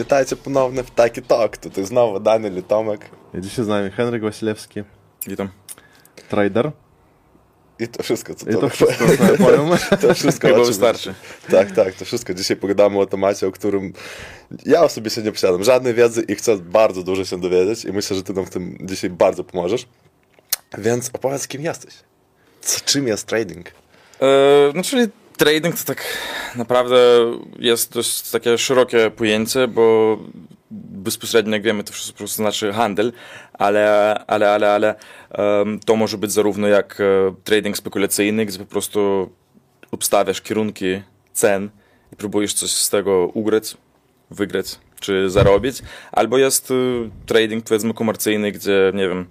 Witajcie ponownie w Taki Talk. Tutaj znowu Daniel i Tomek. I dzisiaj z nami Henryk Wasilewski, Witam. trader. I to wszystko, co I to wszystko, co powiem. To wszystko Chyba wystarczy. Tak, tak, to wszystko. Dzisiaj pogadamy o temacie, o którym ja osobiście nie posiadam żadnej wiedzy i chcę bardzo dużo się dowiedzieć i myślę, że ty nam w tym dzisiaj bardzo pomożesz. Więc opowiedz, kim jesteś. Co, czym jest trading? E, no czyli trading to tak naprawdę jest dość takie szerokie pojęcie, bo bezpośrednio jak wiemy to wszystko po prostu znaczy handel, ale, ale, ale, ale em, to może być zarówno jak e, trading spekulacyjny, gdzie po prostu obstawiasz kierunki cen i próbujesz coś z tego ugrać, wygrać czy zarobić, albo jest e, trading powiedzmy komercyjny, gdzie nie wiem,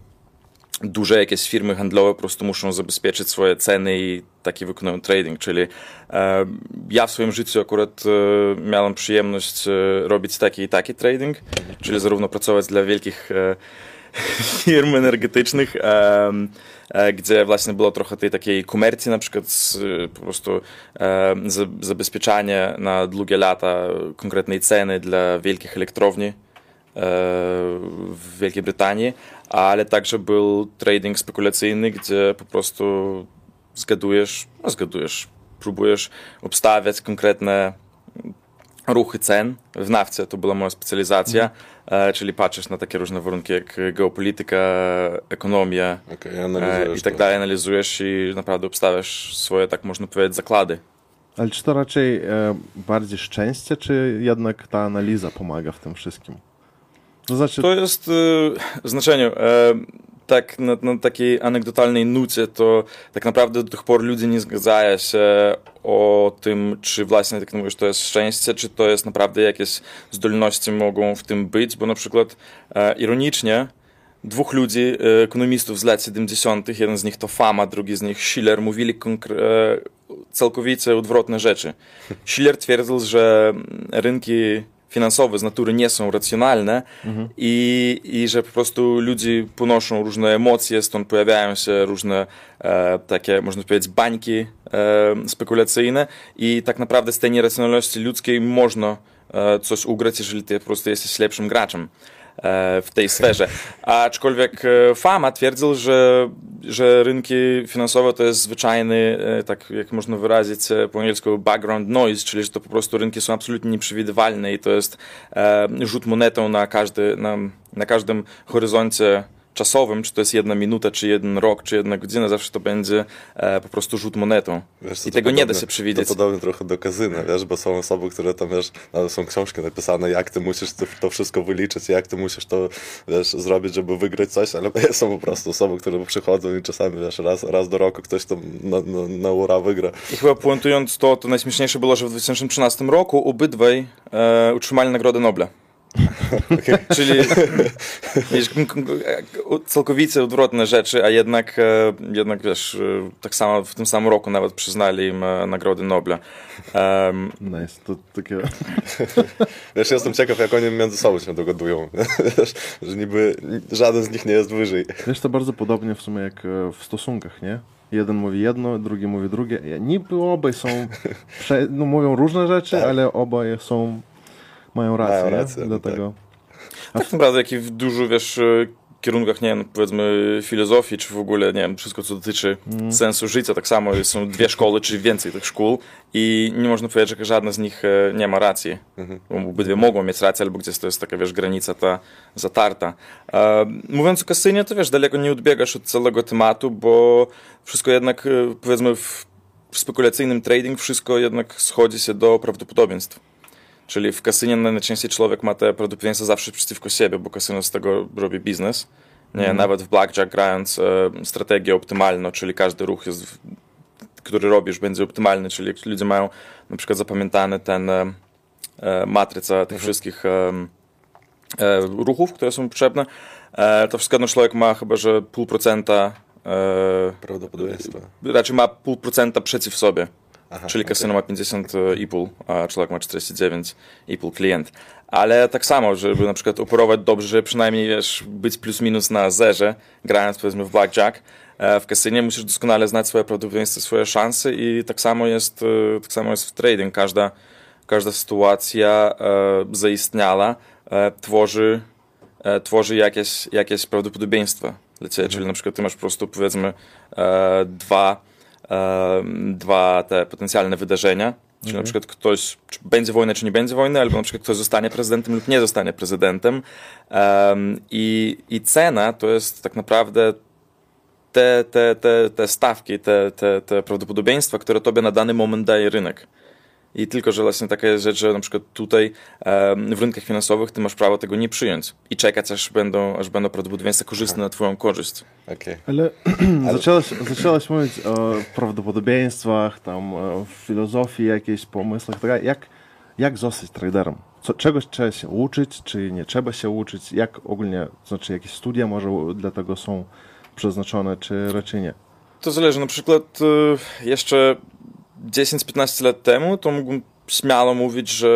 duże jakieś firmy handlowe po prostu muszą zabezpieczyć swoje ceny i taki wykonują trading, czyli e, ja w swoim życiu akurat e, miałem przyjemność e, robić taki i taki trading, czyli zarówno pracować dla wielkich e, firm energetycznych, e, e, gdzie właśnie było trochę tej takiej komercji, na przykład z, po prostu za, zabezpieczanie na długie lata konkretnej ceny dla wielkich elektrowni w Wielkiej Brytanii, ale także był trading spekulacyjny, gdzie po prostu zgadujesz, no zgadujesz, próbujesz obstawiać konkretne ruchy cen. W nafcie to była moja specjalizacja, e, czyli patrzysz na takie różne warunki jak geopolityka, ekonomia Okej, e, i tak dalej, analizujesz i naprawdę obstawiasz swoje, tak można powiedzieć, zaklady. Ale czy to raczej e, bardziej szczęście, czy jednak ta analiza pomaga w tym wszystkim? To znaczy, To jest e, w znaczeniu. E, tak, na, na takiej anegdotalnej nucie, to tak naprawdę do tych por ludzie nie zgadzają się o tym, czy właśnie, tak mówisz, to jest szczęście, czy to jest naprawdę jakieś zdolności mogą w tym być, bo na przykład e, ironicznie dwóch ludzi, e, ekonomistów z lat 70., jeden z nich to Fama, drugi z nich Schiller, mówili e, całkowicie odwrotne rzeczy. Schiller twierdził, że rynki finansowe z natury nie są racjonalne i, i że po prostu ludzie ponoszą różne emocje, stąd pojawiają się różne e, takie, można powiedzieć, bańki e, spekulacyjne i tak naprawdę z tej nieracjonalności ludzkiej można e, coś ugrać, jeżeli ty po prostu jesteś lepszym graczem w tej sferze. Aczkolwiek e, Fama twierdził, że, że rynki finansowe to jest zwyczajny, e, tak jak można wyrazić po angielsku, background noise, czyli że to po prostu rynki są absolutnie nieprzewidywalne i to jest e, rzut monetą na, każdy, na, na każdym horyzoncie czasowym, czy to jest jedna minuta, czy jeden rok, czy jedna godzina, zawsze to będzie e, po prostu rzut monetą. Wiesz, I tego nie da podobne- się przewidzieć. To podobne trochę do kazyna, wiesz, bo są osoby, które tam, wiesz, nawet są książki napisane, jak ty musisz to, to wszystko wyliczyć, jak ty musisz to, wiesz, zrobić, żeby wygrać coś, ale są po prostu osoby, które przychodzą i czasami, wiesz, raz, raz do roku ktoś tam na, na, na ura wygra. I chyba puentując to, to najśmieszniejsze było, że w 2013 roku obydwaj e, utrzymali Nagrodę Nobla. Czyli wiesz, całkowicie odwrotne rzeczy, a jednak, e, jednak wiesz, e, tak samo w tym samym roku nawet przyznali im e, Nagrodę Nobla. Em, nice, to takie... Wiesz, jestem ciekaw, jak oni między sobą się dogadują, wiesz, że niby żaden z nich nie jest wyżej. Wiesz, to bardzo podobnie w sumie jak w stosunkach, nie? Jeden mówi jedno, drugi mówi drugie. Niby obaj są, prze, no mówią różne rzeczy, Tak. ale obaj są, mają rację, Mają rację, no Dlatego... tak naprawdę, jak i w dużo, wiesz, e, kierunkach, nie wiem, powiedzmy filozofii, czy w ogóle, nie wiem, wszystko, co dotyczy sensu życia, tak samo są dwie szkoły, czy więcej tych szkół i nie można powiedzieć, że żadna z nich e, nie ma racji. Bo Obydwie mogą mieć rację, albo gdzieś to jest taka, wiesz, granica ta zatarta. E, mówiąc o kasynie, to wiesz, daleko nie odbiegasz od całego tematu, bo wszystko jednak, e, powiedzmy, w w spekulacyjnym trading wszystko jednak schodzi się do prawdopodobieństw. Czyli w kasynie najczęściej człowiek ma te prawdopodobieństwa zawsze przeciwko siebie, bo kasyno z tego robi biznes. Nie, Nawet w blackjack grając e, strategię optymalną, czyli każdy ruch, jest, w- który robisz, będzie optymalny, czyli ludzie mają na przykład zapamiętany ten e, e, matryca tych wszystkich e, e, ruchów, które są potrzebne, e, to wszystko no, człowiek ma chyba, że pół procenta Prawdopodobieństwo. raczej ma pół procenta przeciw sobie. Aha, Czyli okej. kasyno ma 50,5, a człowiek ma 49,5 klient. Ale tak samo, żeby na przykład operować dobrze, przynajmniej wiesz, być plus minus na zerze, grając powiedzmy w blackjack, e, w kasynie musisz doskonale znać swoje prawdopodobieństwo, swoje szanse i tak samo jest, e, tak samo jest w trading. Każda, każda sytuacja e, zaistniała tworzy, tworzy jakieś, jakieś prawdopodobieństwo dla ciebie, czyli na przykład ty masz po prostu powiedzmy dwa, dwa te potencjalne wydarzenia, Czyli na przykład ktoś, czy będzie wojna, czy nie będzie wojny, albo na przykład ktoś zostanie prezydentem lub nie zostanie prezydentem. Um, i, I cena to jest tak naprawdę te, te, te, te stawki, te, te, te prawdopodobieństwa, które tobie na dany moment daje rynek. I tylko, że właśnie taka jest rzecz, że na przykład tutaj um, w rynkach finansowych ty masz prawo tego nie przyjąć i czekać, aż będą, aż będą prawdopodobieństwa korzystne na twoją korzyść. Okay. Ale, zaczęłaś, zaczęłaś mówić o prawdopodobieństwach, tam o filozofii, jakichś pomysłach. Tak, jak, jak zostać traderem? Co, czegoś trzeba się uczyć, czy nie trzeba się uczyć? Jak ogólnie, znaczy jakieś studia może dla tego są przeznaczone, czy raczej nie? To zależy. Na przykład jeszcze 10-15 lat temu to mógłbym śmiało mówić, że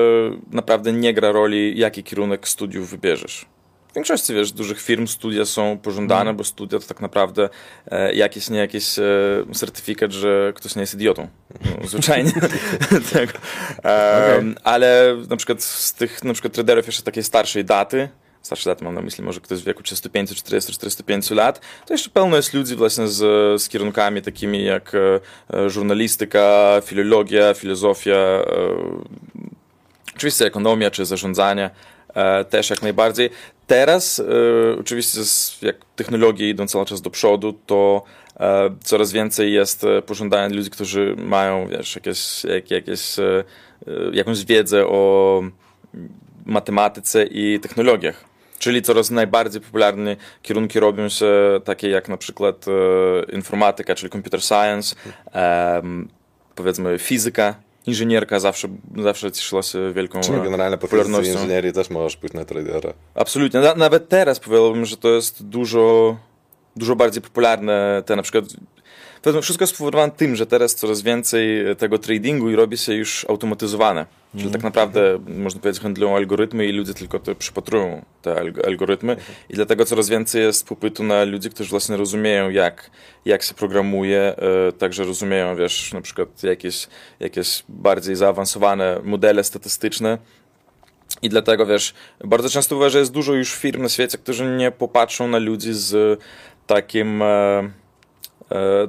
naprawdę nie gra roli, jaki kierunek studiów wybierzesz. W większości, wiesz, dużych firm studia są pożądane, mm. bo studia to tak naprawdę e, jakiś, nie jakiś e, certyfikat, że ktoś nie jest idiotą. No, zwyczajnie. tak. e, okay. Ale na przykład z tych na przykład traderów jeszcze takiej starszej daty, starszy lat mam na myśli, może ktoś w wieku 35, 40, 45 lat, to jeszcze pełno jest ludzi właśnie z, z kierunkami takimi jak e, żurnalistyka, filologia, filozofia, e, oczywiście ekonomia czy zarządzanie e, też jak najbardziej. Teraz e, oczywiście jak technologie idą cały czas do przodu, to e, coraz więcej jest e, pożądań ludzi, którzy mają wiesz, jakieś, jak, jakieś, jakąś wiedzę o matematyce i technologiach. Czyli coraz najbardziej popularne kierunki robią się takie jak na przykład e, informatyka, czyli computer science, e, powiedzmy fizyka, inżynierka zawsze, zawsze cieszyła się wielką Czyli generalnie po popularnością. inżynierii też możesz pójść na tradera. Absolutnie. nawet teraz powiedziałbym, że to jest dużo, dużo bardziej popularne. Te na przykład to wszystko jest spowodowane tym, że teraz coraz więcej tego tradingu i robi się już automatyzowane. Czyli tak naprawdę, można powiedzieć, handlują algorytmy i ludzie tylko te przypatrują te algorytmy. I dlatego coraz więcej jest popytu na ludzi, którzy właśnie rozumieją, jak, jak się programuje, e, także rozumieją, wiesz, na przykład jakieś, jakieś bardziej zaawansowane modele statystyczne, i dlatego, wiesz, bardzo często uważam, że jest dużo już firm na świecie, którzy nie popatrzą na ludzi z takim E,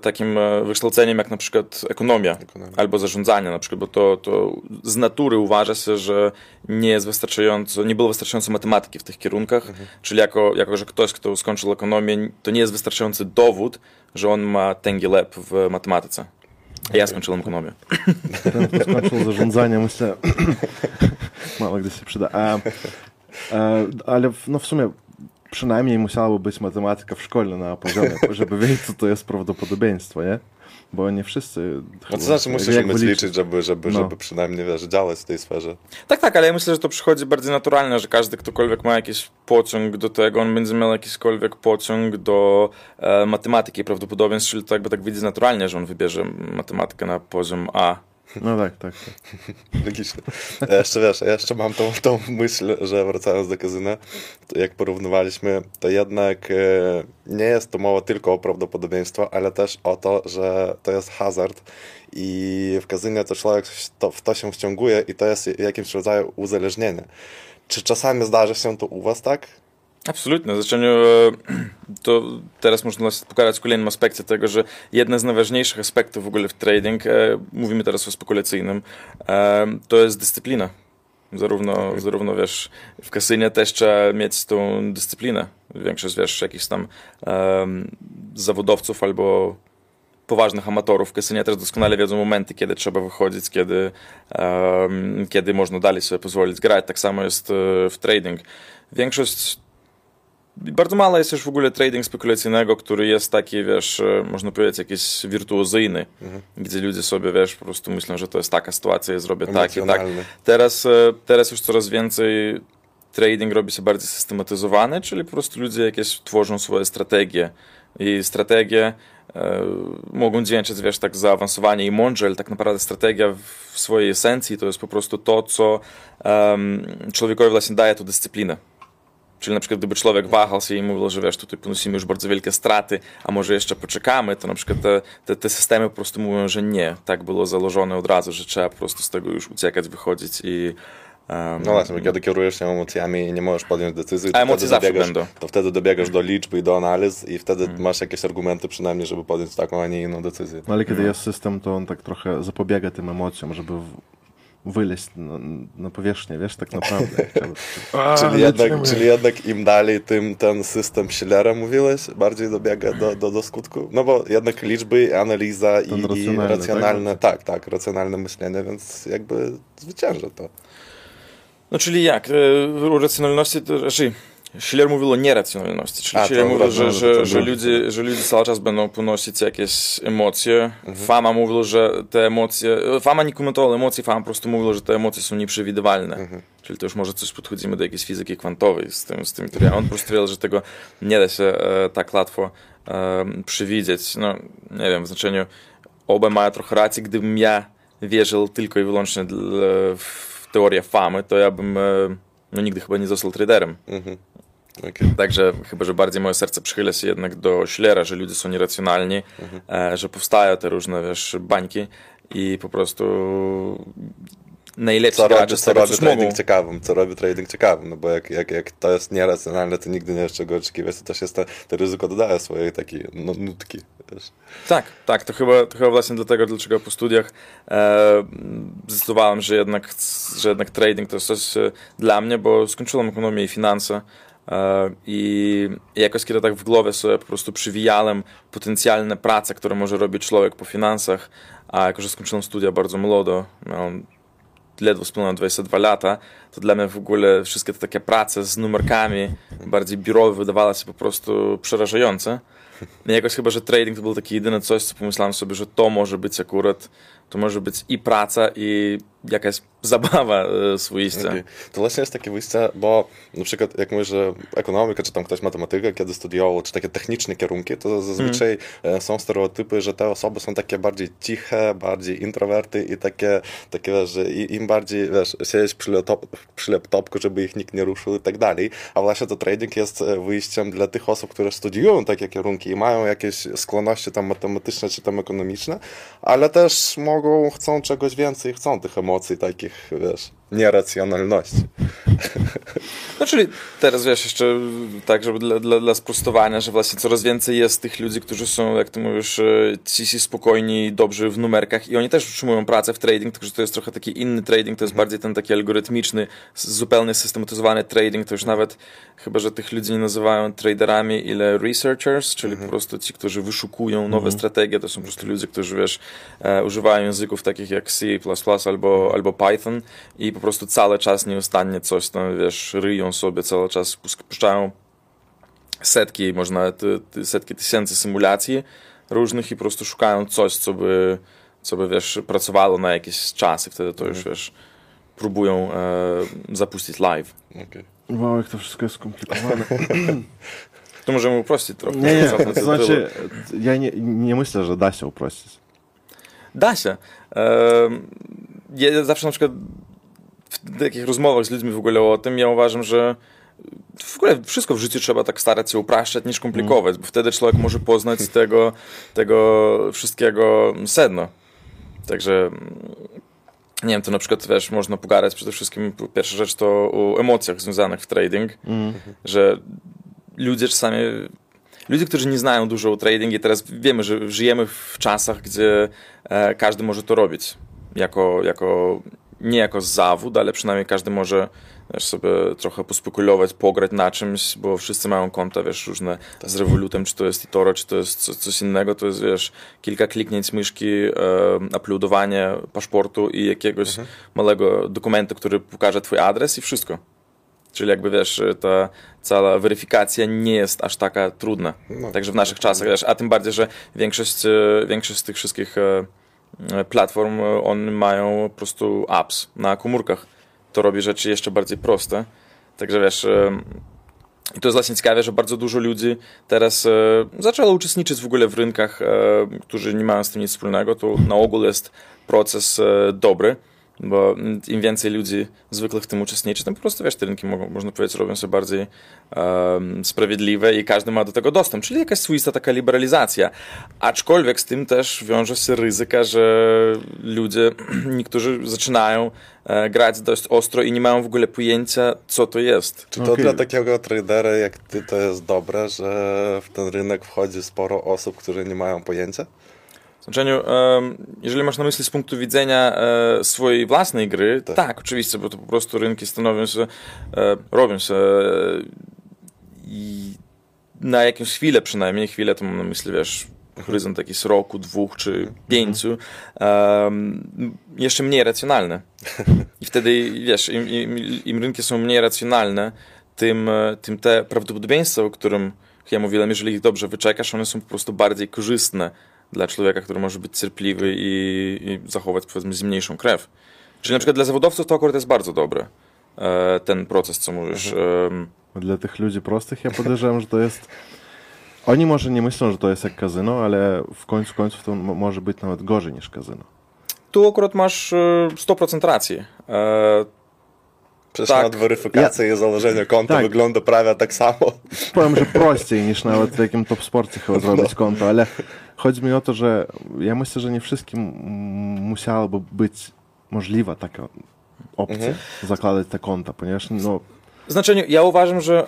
takim e, wykształceniem jak na przykład ekonomia, ekonomia, albo zarządzanie na przykład, bo to, to z natury uważa się, że nie jest wystarczająco, nie było wystarczająco matematyki w tych kierunkach, mhm. czyli jako, jako, że ktoś, kto skończył ekonomię, to nie jest wystarczający dowód, że on ma tęgi lep w matematyce. A ja skończyłem ekonomię. Skończył zarządzanie, myślę, mało gdy się przyda. A, a, ale no w sumie przynajmniej musiało być matematyka w szkole na poziomie, żeby wiedzieć, co to jest prawdopodobieństwo, nie? Bo nie wszyscy... No to znaczy musisz umieć liczyć, żeby, żeby, no. żeby przynajmniej wiesz, działać w tej sferze. Tak, tak, ale ja myślę, że to przychodzi bardziej naturalnie, że każdy, ktokolwiek ma jakiś pociąg do tego, on będzie miał jakiśkolwiek pociąg do e, matematyki prawdopodobieństw, czyli to jakby tak widzi naturalnie, że on wybierze matematykę na poziom A no tak, tak. tak. Logiczne. Ja jeszcze wiesz, ja jeszcze mam tą, tą myśl, że wracając do kazyna, jak porównywaliśmy, to jednak e, nie jest to mowa tylko o prawdopodobieństwo, ale też o to, że to jest hazard i w kazynie to człowiek to, w to się wciąguje i to jest jakimś rodzaju uzależnienie. Czy czasami zdarzy się to u was tak? Absolutnie. Znaczeniu, to teraz można pokazać kolejnym aspekcie tego, że jeden z najważniejszych aspektów w ogóle w trading, e, mówimy teraz o spekulacyjnym, e, to jest dyscyplina. Zarówno, okay. zarówno wiesz, w kasynie też trzeba mieć tą dyscyplinę. Większość, wiesz, jakichś tam um, zawodowców albo poważnych amatorów w kasynie też doskonale wiedzą momenty, kiedy trzeba wychodzić, kiedy, um, kiedy można dalej sobie pozwolić grać. Tak samo jest w trading. Większość bardzo mało jest też w ogóle trading spekulacyjnego, który jest taki, wiesz, e, można powiedzieć, jakiś wirtuozyjny, mhm. gdzie ludzie sobie, wiesz, po prostu myślą, że to jest taka sytuacja, ja zrobię tak i tak. Teraz, e, teraz już coraz więcej trading robi się bardziej systematyzowany, czyli po prostu ludzie jakieś tworzą swoje strategie i strategie e, mogą dzięczyć, wiesz, tak zaawansowanie i mądrze, ale tak naprawdę strategia w swojej esencji to jest po prostu to, co um, człowiekowi właśnie daje tu dyscyplinę. Czyli na przykład gdyby człowiek wahał się i mówił, że wiesz, tutaj ponosimy już bardzo wielkie straty, a może jeszcze poczekamy, to na przykład te, te, te systemy po prostu mówią, że nie. Tak było założone od razu, że trzeba po prostu z tego już uciekać, wychodzić i um, No właśnie, kiedy kierujesz się emocjami i nie możesz podjąć decyzji, to emocje wtedy, dobiegasz, będą. to wtedy dobiegasz do liczb i do analiz i wtedy masz jakieś argumenty przynajmniej, żeby podjąć taką, a nie inną decyzję. No ale kiedy jest system, to on tak trochę zapobiega tym emocjom, żeby w- wyleźć na, na powierzchnię, wiesz, tak naprawdę. A, Czyli jednak, czyli jednak im dalej, tym ten system Schillera, mówiłeś, bardziej dobiega do, do, do skutku? No bo jednak liczby, analiza i, i racjonalny, racjonalne, tak? tak, racjonalne myślenie, więc jakby zwycięża to. No czyli jak? E, O racjonalności to raczej Schiller mówił o nieracjonalności, czyli A, Schiller mówił, że, że, że, ludzie, że ludzie cały czas będą ponosić jakieś emocje. Fama mówił, że te emocje, Fama nie komentował emocji, Fama po prostu mówił, że te emocje są nieprzewidywalne. Czyli to już może coś podchodzimy do jakiejś fizyki kwantowej z tym, z tym teoriami. On po prostu wiedział, że tego nie da się e, tak łatwo e, przewidzieć. No, nie wiem, w znaczeniu obaj mają trochę racji, gdybym ja wierzył tylko i wyłącznie w teorię famy, to ja bym e, no, nigdy chyba nie został traderem. Mhm. Okej. Także chyba, że bardziej moje serce przychyla się jednak do Schillera, że ludzie są nieracjonalni, e, że powstają te różne, wiesz, bańki i po prostu najlepsi Co robi, gracze z co robi coś mogą. trading ciekawym, co robi trading ciekawym, no bo jak, jak, jak to jest nieracjonalne, to nigdy nie wiesz czego oczekiwać, to też jest te, te ryzyko dodaje swojej takiej no, nutki, wiesz. Tak, tak, to chyba, to chyba właśnie dlatego, dlaczego po studiach e, zdecydowałem, że jednak, że jednak trading to jest coś e, dla mnie, bo skończyłem ekonomię i finanse i jakoś kiedy tak w głowie sobie po prostu przywijałem potencjalne prace, które może robić człowiek po finansach, a jako, że skończyłem studia bardzo młodo, miałem ledwo spełnione 22 lata, to dla mnie w ogóle wszystkie te takie prace z numerkami, bardziej biurowe, wydawały się po prostu przerażające. I jakoś chyba, że trading to był taki jedyne coś, co pomyślałem sobie, że to może być akurat, to może być i praca, i jakaś zabawa e, swoista. Okej. To właśnie jest takie wyjście, bo na przykład jak mówisz, że ekonomika, czy tam ktoś matematyka, kiedy studiował, czy takie techniczne kierunki, to zazwyczaj e, są stereotypy, że te osoby są takie bardziej ciche, bardziej introwerty i takie, takie wiesz, że im bardziej, wiesz, siedzieć przy, laptop, przy laptopku, żeby ich nikt nie ruszył i tak dalej, a właśnie to trading jest e, wyjściem dla tych osób, które studiują takie kierunki i mają jakieś skłonności tam matematyczne, czy tam ekonomiczne, ale też mogą, chcą czegoś więcej, chcą tych emocji takich, wiesz, nieracjonalności. No czyli teraz wiesz, jeszcze tak, żeby dla, dla, dla sprostowania, że właśnie coraz więcej jest tych ludzi, którzy są, jak ty mówisz, e, cisi, spokojni, dobrzy w numerkach i oni też utrzymują pracę w trading, tylko że to jest trochę taki inny trading, to jest bardziej ten taki algorytmiczny, zupełnie systematyzowany trading, to już nawet chyba, że tych ludzi nie nazywają traderami, ile researchers, czyli po prostu ci, którzy wyszukują nowe strategie, to są po prostu ludzie, którzy wiesz, e, używają języków takich jak C++ albo, albo Python i po prostu cały czas nieustannie coś tam, wiesz, ryją sobie, cały czas pus- puszczają setki, może nawet setki tysięcy symulacji różnych i po prostu szukają coś, co by, co by wiesz, pracowało na jakiś czas i wtedy to już, wiesz, próbują e, zapuścić live. Okej. Wow, jak to wszystko jest skomplikowane. To możemy uprościć trochę. Nie, nie, to znaczy, ja nie, nie myślę, że da się uprościć. Da się. Em, Ja zawsze na przykład w takich rozmowach z ludźmi w ogóle o tym, ja uważam, że w ogóle wszystko w życiu trzeba tak starać się upraszczać niż komplikować, bo wtedy człowiek może poznać tego, tego wszystkiego sedno. Także mm, nie wiem, to na przykład wiesz, można pogadać przede wszystkim, pierwsza rzecz to o emocjach związanych w trading, że ludzie czasami Ludzie, którzy nie znają dużo o trading i teraz wiemy, że żyjemy w czasach, gdzie e, każdy może to robić. Jako, jako, nie jako zawód, ale przynajmniej każdy może wiesz, sobie trochę pospekulować, pograć na czymś, bo wszyscy mają konta, wiesz, różne z Revolutem, czy to jest eToro, czy to jest co, coś innego, to jest, wiesz, kilka kliknięć myszki, e, uploadowanie paszportu i jakiegoś małego dokumentu, który pokaże twój adres i wszystko. Czyli jakby wiesz, ta cała weryfikacja nie jest aż taka trudna. No, Także w naszych czasach, wiesz, a tym bardziej, że większość, większość z tych wszystkich e, platform, one mają po prostu apps na komórkach. To robi rzeczy jeszcze bardziej proste. Także wiesz, i to jest właśnie ciekawe, że bardzo dużo ludzi teraz e, zaczęło uczestniczyć w ogóle w rynkach, e, którzy nie mają z tym nic wspólnego. To na ogół jest proces e, dobry, Bo im więcej ludzi zwykle w tym uczestniczy, tym po prostu, wiesz, te rynki mogą, można powiedzieć, robią się bardziej um, sprawiedliwe i każdy ma do tego dostęp, czyli jakaś swoista taka liberalizacja. Aczkolwiek z tym też wiąże się ryzyka, że ludzie, niektórzy zaczynają e, grać dość ostro i nie mają w ogóle pojęcia, co to jest. Czy to Okej. dla takiego tradera jak ty to jest dobre, że w ten rynek wchodzi sporo osób, które nie mają pojęcia? Em, jeżeli masz na myśli z punktu widzenia e, swojej własnej gry, Tak. tak. oczywiście, bo to po prostu rynki stanowią się, e, robią się i na jakąś chwilę przynajmniej, chwilę to mam na myśli, wiesz, horyzont jakiś roku, dwóch czy pięciu, em, jeszcze mniej racjonalne. I wtedy, wiesz, im, im, im rynki są mniej racjonalne, tym, e, tym te prawdopodobieństwa, o którym ja mówiłem, jeżeli ich dobrze wyczekasz, one są po prostu bardziej korzystne dla człowieka, który może być cierpliwy i, i zachować, powiedzmy, zimniejszą krew. Czyli na przykład dla zawodowców to akurat jest bardzo dobre, e, ten proces, co mówisz. em, Dla tych ludzi prostych ja podejrzewam, że to jest... Oni może nie myślą, że to jest jak kazyno, ale w końcu końców to mo- może być nawet gorzej niż kazyno. Tu akurat masz e, 100% racji. Przecież Tak. nawet weryfikacja i założenie konta Tak. wygląda prawie tak samo. Powiem, że prościej niż nawet w jakim top sporcie chyba zrobić konto, ale chodzi mi o to, że ja myślę, że nie wszystkim musiałoby być możliwa taka opcja, zakładać te konta, ponieważ no, W znaczeniu, ja uważam, że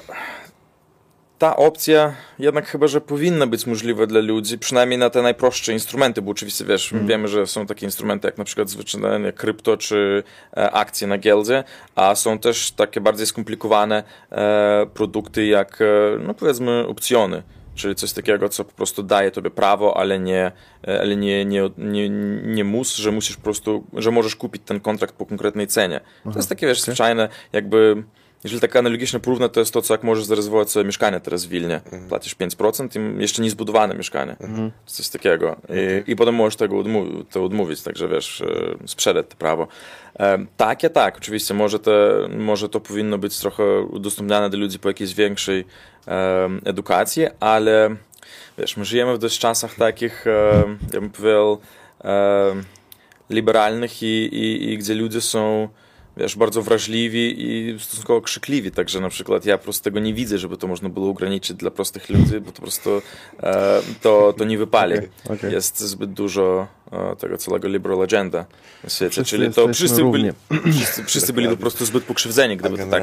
ta opcja jednak chyba, że powinna być możliwa dla ludzi, przynajmniej na te najprostsze instrumenty, bo oczywiście wiesz, wiemy, że są takie instrumenty jak na przykład zwyczajne krypto czy e, akcje na giełdzie, a są też takie bardziej skomplikowane e, produkty jak, e, no powiedzmy, opcjony. Czyli coś takiego, co po prostu daje tobie prawo, ale nie, e, ale nie, nie, nie, nie mus, że musisz po prostu, że możesz kupić ten kontrakt po konkretnej cenie. To jest takie, wiesz, zwyczajne, jakby, jeżeli tak analogicznie porównać, to jest to, co jak możesz zarezerwować sobie mieszkanie teraz w Wilnie. Płacisz 5% i jeszcze nie zbudowane mieszkanie. Coś takiego. I, I potem możesz tego odmówić, to odmówić, także wiesz, e, sprzedać to prawo. E, Takie tak, oczywiście, może, te, może to powinno być trochę udostępniane dla ludzi po jakiejś większej edukacji, ale wiesz, my żyjemy w dość czasach takich, e, ja bym powiedział, liberalnych i, i, i gdzie ludzie są wiesz, bardzo wrażliwi i stosunkowo krzykliwi, także na przykład ja po prostu tego nie widzę, żeby to można było ograniczyć dla prostych ludzi, bo to po prostu e, to, to nie wypali. Okej, okej. Jest zbyt dużo tego całego liberal agenda na świecie, Wszyscy czyli to wszyscy byli, wszyscy, wszyscy byli po prostu zbyt pokrzywdzeni, gdyby to tak,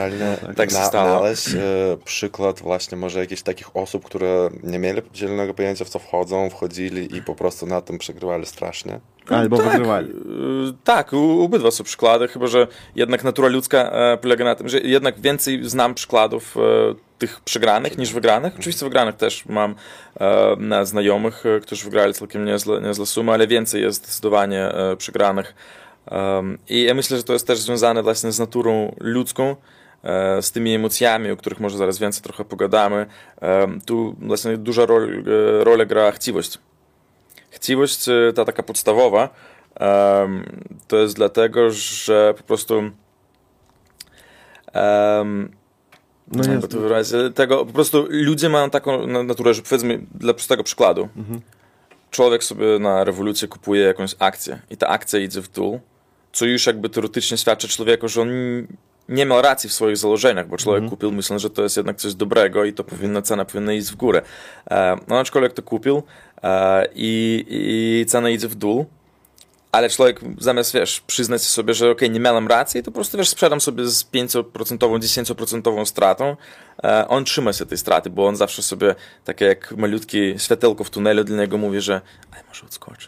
tak się na, stało. Znaleźć e, przykład właśnie może jakichś takich osób, które nie mieli zielonego pojęcia w co wchodzą, wchodzili i po prostu na tym przegrywali strasznie. albo tak. wygrywali. Y, Tak, u- obydwa są przykłady, chyba że jednak natura ludzka e, polega na tym, że jednak więcej znam przykładów e, tych przegranych niż wygranych. Oczywiście wygranych też mam e, na znajomych, e, którzy wygrali całkiem niezłe, niezłe sumy, ale więcej jest zdecydowanie e, przegranych. I ja myślę, że to jest też związane właśnie z naturą ludzką, e, z tymi emocjami, o których może zaraz więcej trochę pogadamy. Em, Tu właśnie duża rol, e, rolę gra chciwość. Chciwość, e, ta taka podstawowa, to jest dlatego, że po prostu No to wyrazić, tego, po prostu ludzie mają taką na- naturę, że powiedzmy dla prostego przykładu, człowiek sobie na rewolucję kupuje jakąś akcję i ta akcja idzie w dół, co już jakby teoretycznie świadczy człowieku, że on nie miał racji w swoich założeniach, bo człowiek kupił myśląc, że to jest jednak coś dobrego i to powinna, cena powinna iść w górę. E, no aczkolwiek to kupił e, i, i cena idzie w dół, ale człowiek zamiast, wiesz, przyznać sobie, że okej, nie miałem racji, to po prostu, wiesz, sprzedam sobie z 5%, 10% stratą, e, on trzyma się tej straty, bo on zawsze sobie, takie jak malutkie światełko w tunelu dla niego mówi, że ale może odskoczy.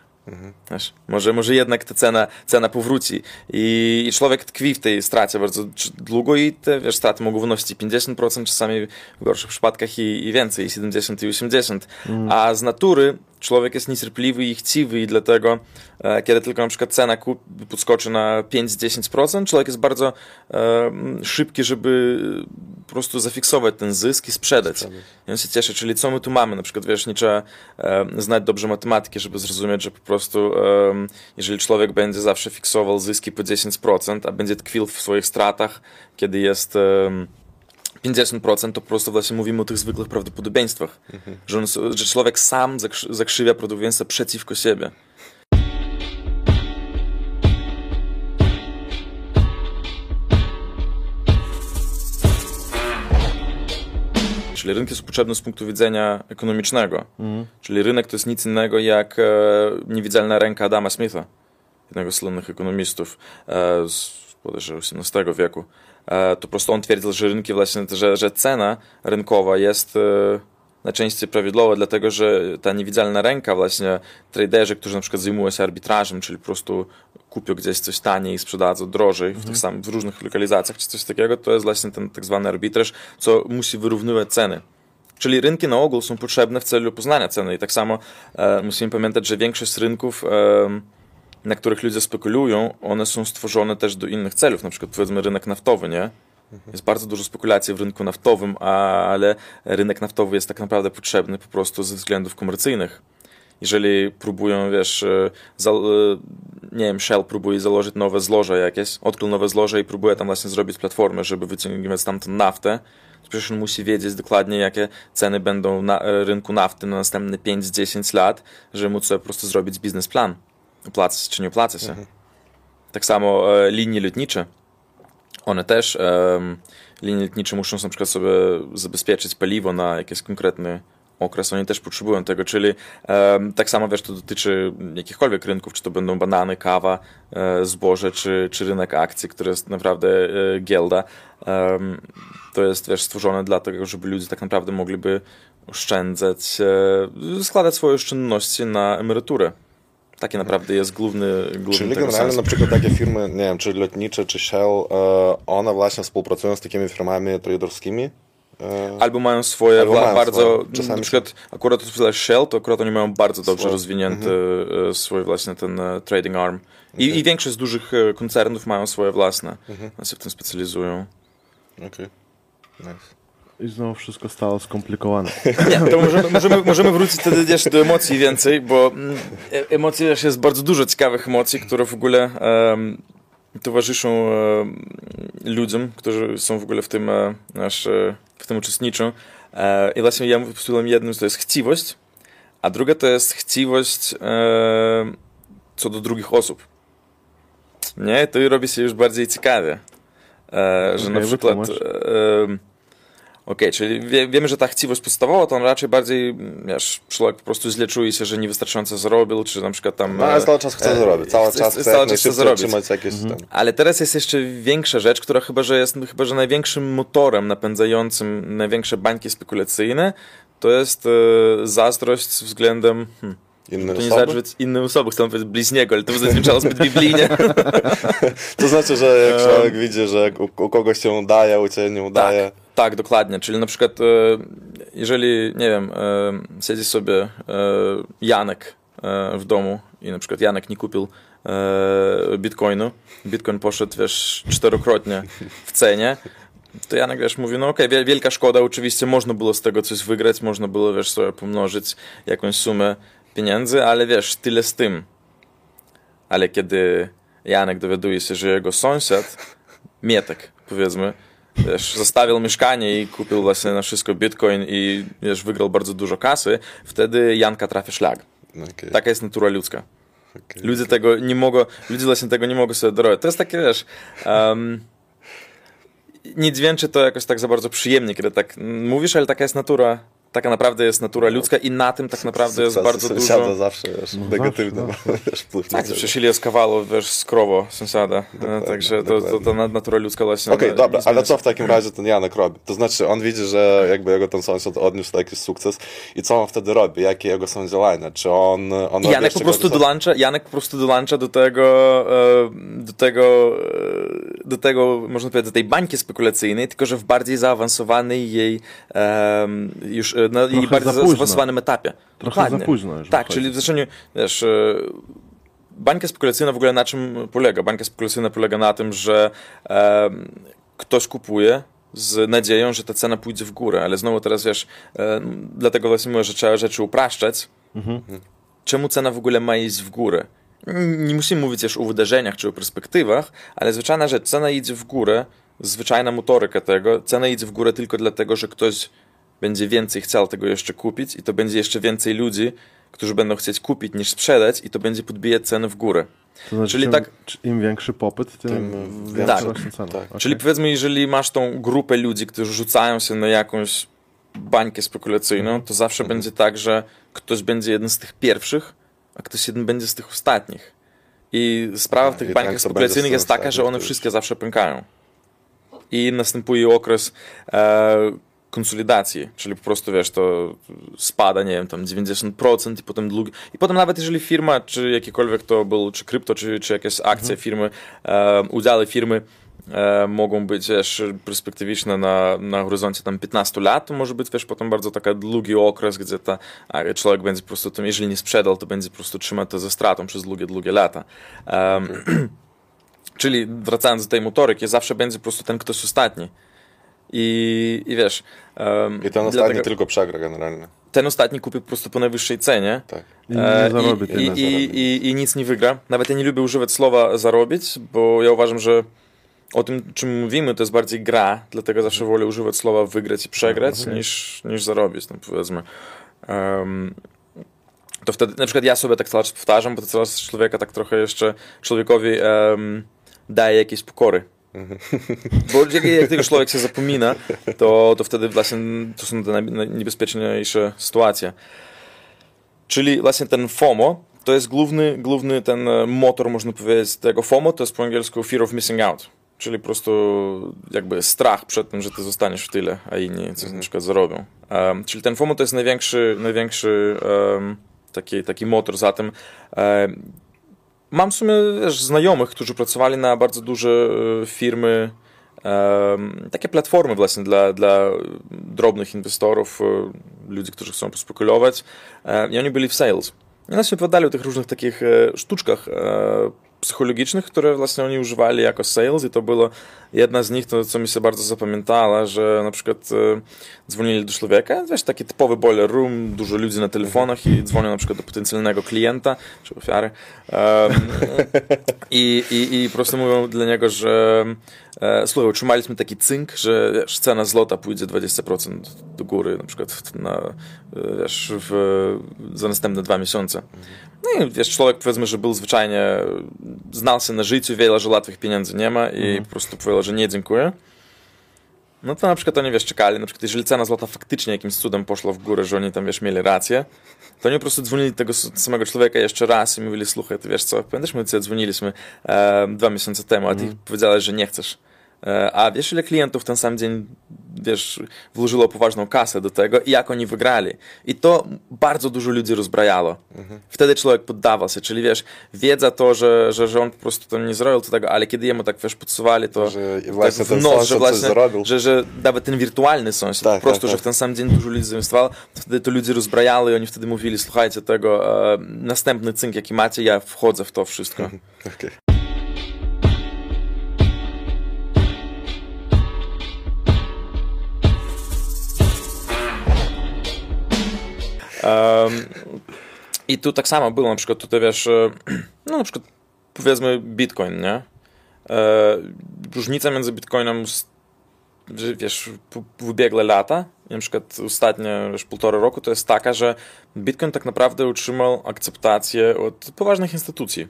Wiesz, może, może jednak ta cena, cena powróci I, i człowiek tkwi w tej stracie bardzo długo i te wiesz, straty mogą wynosić i 50%, czasami w gorszych przypadkach i, i więcej, i 70 i 80. A z natury człowiek jest niecierpliwy i chciwy i dlatego e, kiedy tylko na przykład cena kup, podskoczy na 5-10%, człowiek jest bardzo e, szybki, żeby po prostu zafiksować ten zysk i sprzedać. I on się cieszy, czyli co my tu mamy? Na przykład, wiesz, nie trzeba e, znać dobrze matematyki, żeby zrozumieć, że po prostu e, jeżeli człowiek będzie zawsze fiksował zyski po 10%, a będzie tkwił w swoich stratach, kiedy jest e, 50% to po prostu właśnie mówimy o tych zwykłych prawdopodobieństwach, mhm. że, on, że człowiek sam zakrzywia prawdopodobieństwa przeciwko siebie. Czyli rynek jest potrzebny z punktu widzenia ekonomicznego. Mhm. Czyli rynek to jest nic innego jak e, niewidzialna ręka Adama Smitha, jednego z słynnych ekonomistów e, z XVIII wieku, E, to po prostu on twierdził, że rynki właśnie, że, że cena rynkowa jest e, najczęściej prawidłowa, dlatego że ta niewidzialna ręka właśnie traderzy, którzy na przykład zajmują się arbitrażem, czyli po prostu kupią gdzieś coś taniej i sprzedadzą drożej w, tych samych, w różnych lokalizacjach czy coś takiego, to jest właśnie ten tak zwany arbitraż, co musi wyrównywać ceny. Czyli rynki na ogół są potrzebne w celu poznania ceny i tak samo e, musimy pamiętać, że większość rynków, e, na których ludzie spekulują, one są stworzone też do innych celów, na przykład powiedzmy rynek naftowy, nie? Jest bardzo dużo spekulacji w rynku naftowym, ale rynek naftowy jest tak naprawdę potrzebny po prostu ze względów komercyjnych. Jeżeli próbują, wiesz, e, e, nie wiem, Shell próbuje założyć nowe złoże jakieś, odkrył nowe złoże i próbuje tam właśnie zrobić platformę, żeby wyciągać stamtąd naftę, to przecież on musi wiedzieć dokładnie, jakie ceny będą na e, rynku nafty na następne 5-10 lat, żeby móc sobie po prostu zrobić biznesplan. Się czy nie opłaca się. Tak samo e, linie lotnicze. One też, em, linie lotnicze muszą na przykład sobie zabezpieczyć paliwo na jakiś konkretny okres, oni też potrzebują tego, czyli em, tak samo wiesz, to dotyczy jakichkolwiek rynków, czy to będą banany, kawa, e, zboże, czy, czy rynek akcji, który jest naprawdę e, giełda. Em, to jest wiesz, stworzone dlatego, żeby ludzie tak naprawdę mogliby oszczędzać, e, składać swoje oszczędności na emeryturę. Taki naprawdę jest główny, główny Czyli generalnie na przykład takie firmy, nie wiem, czy lotnicze, czy Shell, e, one właśnie współpracują z takimi firmami traderskimi? E, Albo mają swoje Albo mają bardzo. swoje. Czasami na przykład akurat sprzedaż Shell, to akurat oni mają bardzo dobrze Swoje. rozwinięty e, swój właśnie ten trading arm. I, I większość z dużych koncernów mają swoje własne. One się w tym specjalizują. Okej. Nice. I znowu wszystko stało skomplikowane. Nie, to możemy, możemy, możemy wrócić wtedy jeszcze do emocji więcej, bo mm, e- emocji jest bardzo dużo ciekawych emocji, które w ogóle em, towarzyszą em, ludziom, którzy są w ogóle w tym, e, nasz, e, w tym uczestniczą. I właśnie ja mówiłem jednym, to jest chciwość, a druga to jest chciwość co do drugich osób. Nie, to robi się już bardziej ciekawie. Że na przykład. wytłumacz. E, Okej, czyli wie, wiemy, że ta chciwość podstawowa, to on raczej bardziej, wiesz, człowiek po prostu źle czuje się, że niewystarczająco zarobił, czy na przykład tam... No, ale cały czas chce e, zarobić. Cały chce- czas chce- cały czas chce otrzymać jakieś ten... Ale teraz jest jeszcze większa rzecz, która chyba, że jest chyba, że największym motorem napędzającym największe bańki spekulacyjne, to jest e, zazdrość względem... Hmm, Inne to nie zazdrość innym osobom, chcę powiedzieć bliźniego, ale to zaznaczało zbyt biblijnie. To znaczy, że jak człowiek widzi, że u, u kogoś się udaje, u ciebie nie udaje. Tak, dokładnie. Czyli na przykład, e, jeżeli, nie wiem, e, siedzi sobie e, Janek w domu i na przykład Janek nie kupił bitcoinu, bitcoin poszedł, wiesz, czterokrotnie w cenie, to Janek, wiesz, mówi, no okej, wie- wielka szkoda, oczywiście można było z tego coś wygrać, można było, wiesz, sobie pomnożyć jakąś sumę pieniędzy, ale wiesz, tyle z tym. Ale kiedy Janek dowiaduje się, że jego sąsiad, Mietek, powiedzmy, wiesz, zostawił mieszkanie i kupił właśnie na wszystko bitcoin i wiesz, wygrał bardzo dużo kasy, wtedy Janka trafia szlag. Okej, Taka jest natura ludzka. okej. Ludzie tego nie mogą, ludzie właśnie tego nie mogą sobie darować. To jest takie, wiesz, um, nie dźwięczy to jakoś tak za bardzo przyjemnie, kiedy tak mówisz, ale taka jest natura, taka naprawdę jest natura ludzka i na tym tak naprawdę jest bardzo dużo... zawsze, wiesz, No negatywny zawsze, wiesz, wpływ Tak, przecież ile jest kawalu, wiesz, z krowo sąsiada. Dokładnie, Także to, to, to na- natura ludzka właśnie... Okej, ona dobra, ale co w takim razie ten Janek robi? To znaczy, on widzi, że jakby jego ten sąsiad odniósł jakiś sukces i co on wtedy robi? Jakie jego są działania? Czy on, on Janek po prostu dołącza, Janek po prostu dołącza do tego, e, do tego, e, do tego, można powiedzieć, do tej bańki spekulacyjnej, tylko że w bardziej zaawansowanej jej, już e, na Trochę za późno. zaawansowanym etapie. Trochę Dokładnie. za późno już Tak, wychodzi. czyli w zasadzie, wiesz, e, bańka spekulacyjna w ogóle na czym polega? Bańka spekulacyjna polega na tym, że em, ktoś kupuje z nadzieją, że ta cena pójdzie w górę, ale znowu teraz wiesz, e, dlatego właśnie mówię, że trzeba rzeczy upraszczać. Czemu cena w ogóle ma iść w górę? Nie musimy mówić też o wydarzeniach czy o perspektywach, ale zwyczajna rzecz, cena idzie w górę, zwyczajna motoryka tego, cena idzie w górę tylko dlatego, że ktoś będzie więcej chciał tego jeszcze kupić i to będzie jeszcze więcej ludzi, którzy będą chcieć kupić niż sprzedać i to będzie podbijać cenę w górę. To znaczy, Czyli czym, tak- im większy popyt, tym, Tym większa Tak. rośnie cena. Tak. Okej. Czyli powiedzmy, jeżeli masz tą grupę ludzi, którzy rzucają się na jakąś bańkę spekulacyjną, to zawsze Mhm. będzie tak, że ktoś będzie jeden z tych pierwszych, a ktoś jeden będzie z tych ostatnich. I sprawa w Tak, tych i bańkach ten, kto spekulacyjnych jest taka, że one wszystkie zawsze pękają. I następuje okres e, konsolidacji, czyli po prostu wiesz, to spada, nie wiem, tam 90% i potem długi. I potem nawet jeżeli firma, czy jakikolwiek to był, czy krypto, czy, czy jakieś akcje firmy, e, udziały firmy e, mogą być, wiesz, perspektywiczne na, na horyzoncie tam 15 lat, to może być, wiesz, potem bardzo taki długi okres, gdzie ta, a człowiek będzie po prostu tym, jeżeli nie sprzedał, to będzie po prostu trzymać to ze stratą przez długie, długie lata. Em, Czyli wracając do tej motoryki, zawsze będzie po prostu ten ktoś ostatni. I, i wiesz. Um, I ten ostatni tylko przegra generalnie. Ten ostatni kupi po prostu po najwyższej cenie. Tak. I E, zarobi i, tyle. i, i, i, I nic nie wygra. Nawet ja nie lubię używać słowa zarobić, bo ja uważam, że o tym, czym mówimy, to jest bardziej gra, dlatego zawsze wolę używać słowa wygrać i przegrać, Mhm. niż, niż zarobić, no powiedzmy. Um, to wtedy, na przykład ja sobie tak cały czas powtarzam, bo to coraz człowieka tak trochę jeszcze, człowiekowi um, daje jakieś pokory. Bo jak, jak tylko człowiek się zapomina, to, to wtedy właśnie to są te naj- najniebezpieczniejsze sytuacje. Czyli właśnie ten FOMO to jest główny, główny ten e, motor, można powiedzieć, tego FOMO, to jest po angielsku fear of missing out. Czyli po prostu jakby strach przed tym, że ty zostaniesz w tyle, a inni coś na przykład zarobią. Um, czyli ten FOMO to jest największy, największy um, taki, taki motor za tym. Um, mam w sumie wiesz, znajomych, którzy pracowali na bardzo duże e, firmy, um, takie platformy właśnie dla, dla drobnych inwestorów, e, ludzi, którzy chcą pospekulować e, i oni byli w sales. I nas opowiadali o tych różnych takich sztuczkach psychologicznych, które właśnie oni używali jako sales i to było jedna z nich, to co mi się bardzo zapamiętała, że na przykład dzwonili do człowieka, wiesz, taki typowy boiler room, dużo ludzi na telefonach i dzwonią na przykład do potencjalnego klienta czy ofiary um, i, i, i po prostu mówią dla niego, że e, słuchaj, utrzymaliśmy taki cynk, że wiesz, cena złota pójdzie 20% do góry na przykład na, e, wiesz, w, za następne dwa miesiące. No i wiesz, człowiek powiedzmy, że był zwyczajnie, znał się na życiu, wiedział, że łatwych pieniędzy nie ma i po prostu powiedział, że nie, dziękuję. No to na przykład oni, wiesz, czekali, na przykład jeżeli cena złota faktycznie jakimś cudem poszła w górę, że oni tam, wiesz, mieli rację, to oni po prostu dzwonili tego samego człowieka jeszcze raz i mówili, słuchaj, ty wiesz co, pamiętasz, my dzwoniliśmy e, dwa miesiące temu, a ty powiedziałeś, że nie chcesz. E, a wiesz, ile klientów ten sam dzień, wiesz, włożyło poważną kasę do tego i jak oni wygrali. I to bardzo dużo ludzi rozbrajało. Wtedy człowiek poddawał się, czyli wiesz, wiedza to, że, że, że on po prostu to nie zrobił to tego, ale kiedy jemu tak, wiesz, podsuwali, to Że tak właśnie w ten sąsiad że właśnie, zarobił. że, że nawet ten wirtualny sąsiad, Tak, po prostu, tak, że tak. w ten sam dzień dużo ludzi zainwestowało, to wtedy to ludzie rozbrajały i oni wtedy mówili, słuchajcie tego, e, następny cynk jaki macie, ja wchodzę w to wszystko. Okej. I tu tak samo było, na przykład tutaj wiesz, e, no na przykład powiedzmy Bitcoin, nie? E, różnica między Bitcoinem, wiesz, w w ubiegłe lata, na przykład ostatnie wiesz, półtora roku, to jest taka, że Bitcoin tak naprawdę utrzymał akceptację od poważnych instytucji.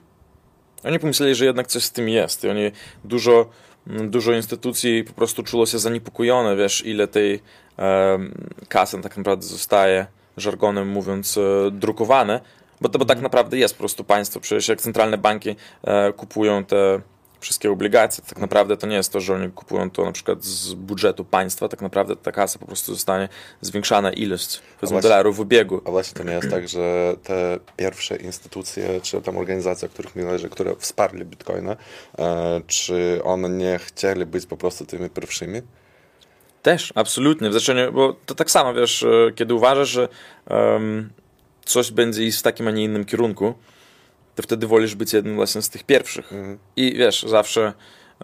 Oni pomyśleli, że jednak coś z tym jest i oni dużo, mm, dużo instytucji po prostu czuło się zaniepokojone, wiesz, ile tej em, kasy tak naprawdę zostaje, żargonem mówiąc, e, drukowane, bo to bo tak naprawdę jest po prostu państwo, przecież jak centralne banki e, kupują te wszystkie obligacje, to tak naprawdę to nie jest to, że oni kupują to na przykład z budżetu państwa, tak naprawdę ta kasa po prostu zostanie zwiększana ilość, właśnie- dolarów w obiegu. A właśnie to nie jest tak, że te pierwsze instytucje, czy tam organizacje, o których mi należy, które wsparli Bitcoina, e, czy one nie chcieli być po prostu tymi pierwszymi? Też, absolutnie. W zaczęciu, bo to tak samo, wiesz, e, kiedy uważasz, że em, coś będzie iść w takim, a nie innym kierunku, to wtedy wolisz być jednym właśnie z tych pierwszych. Mhm. I wiesz, zawsze,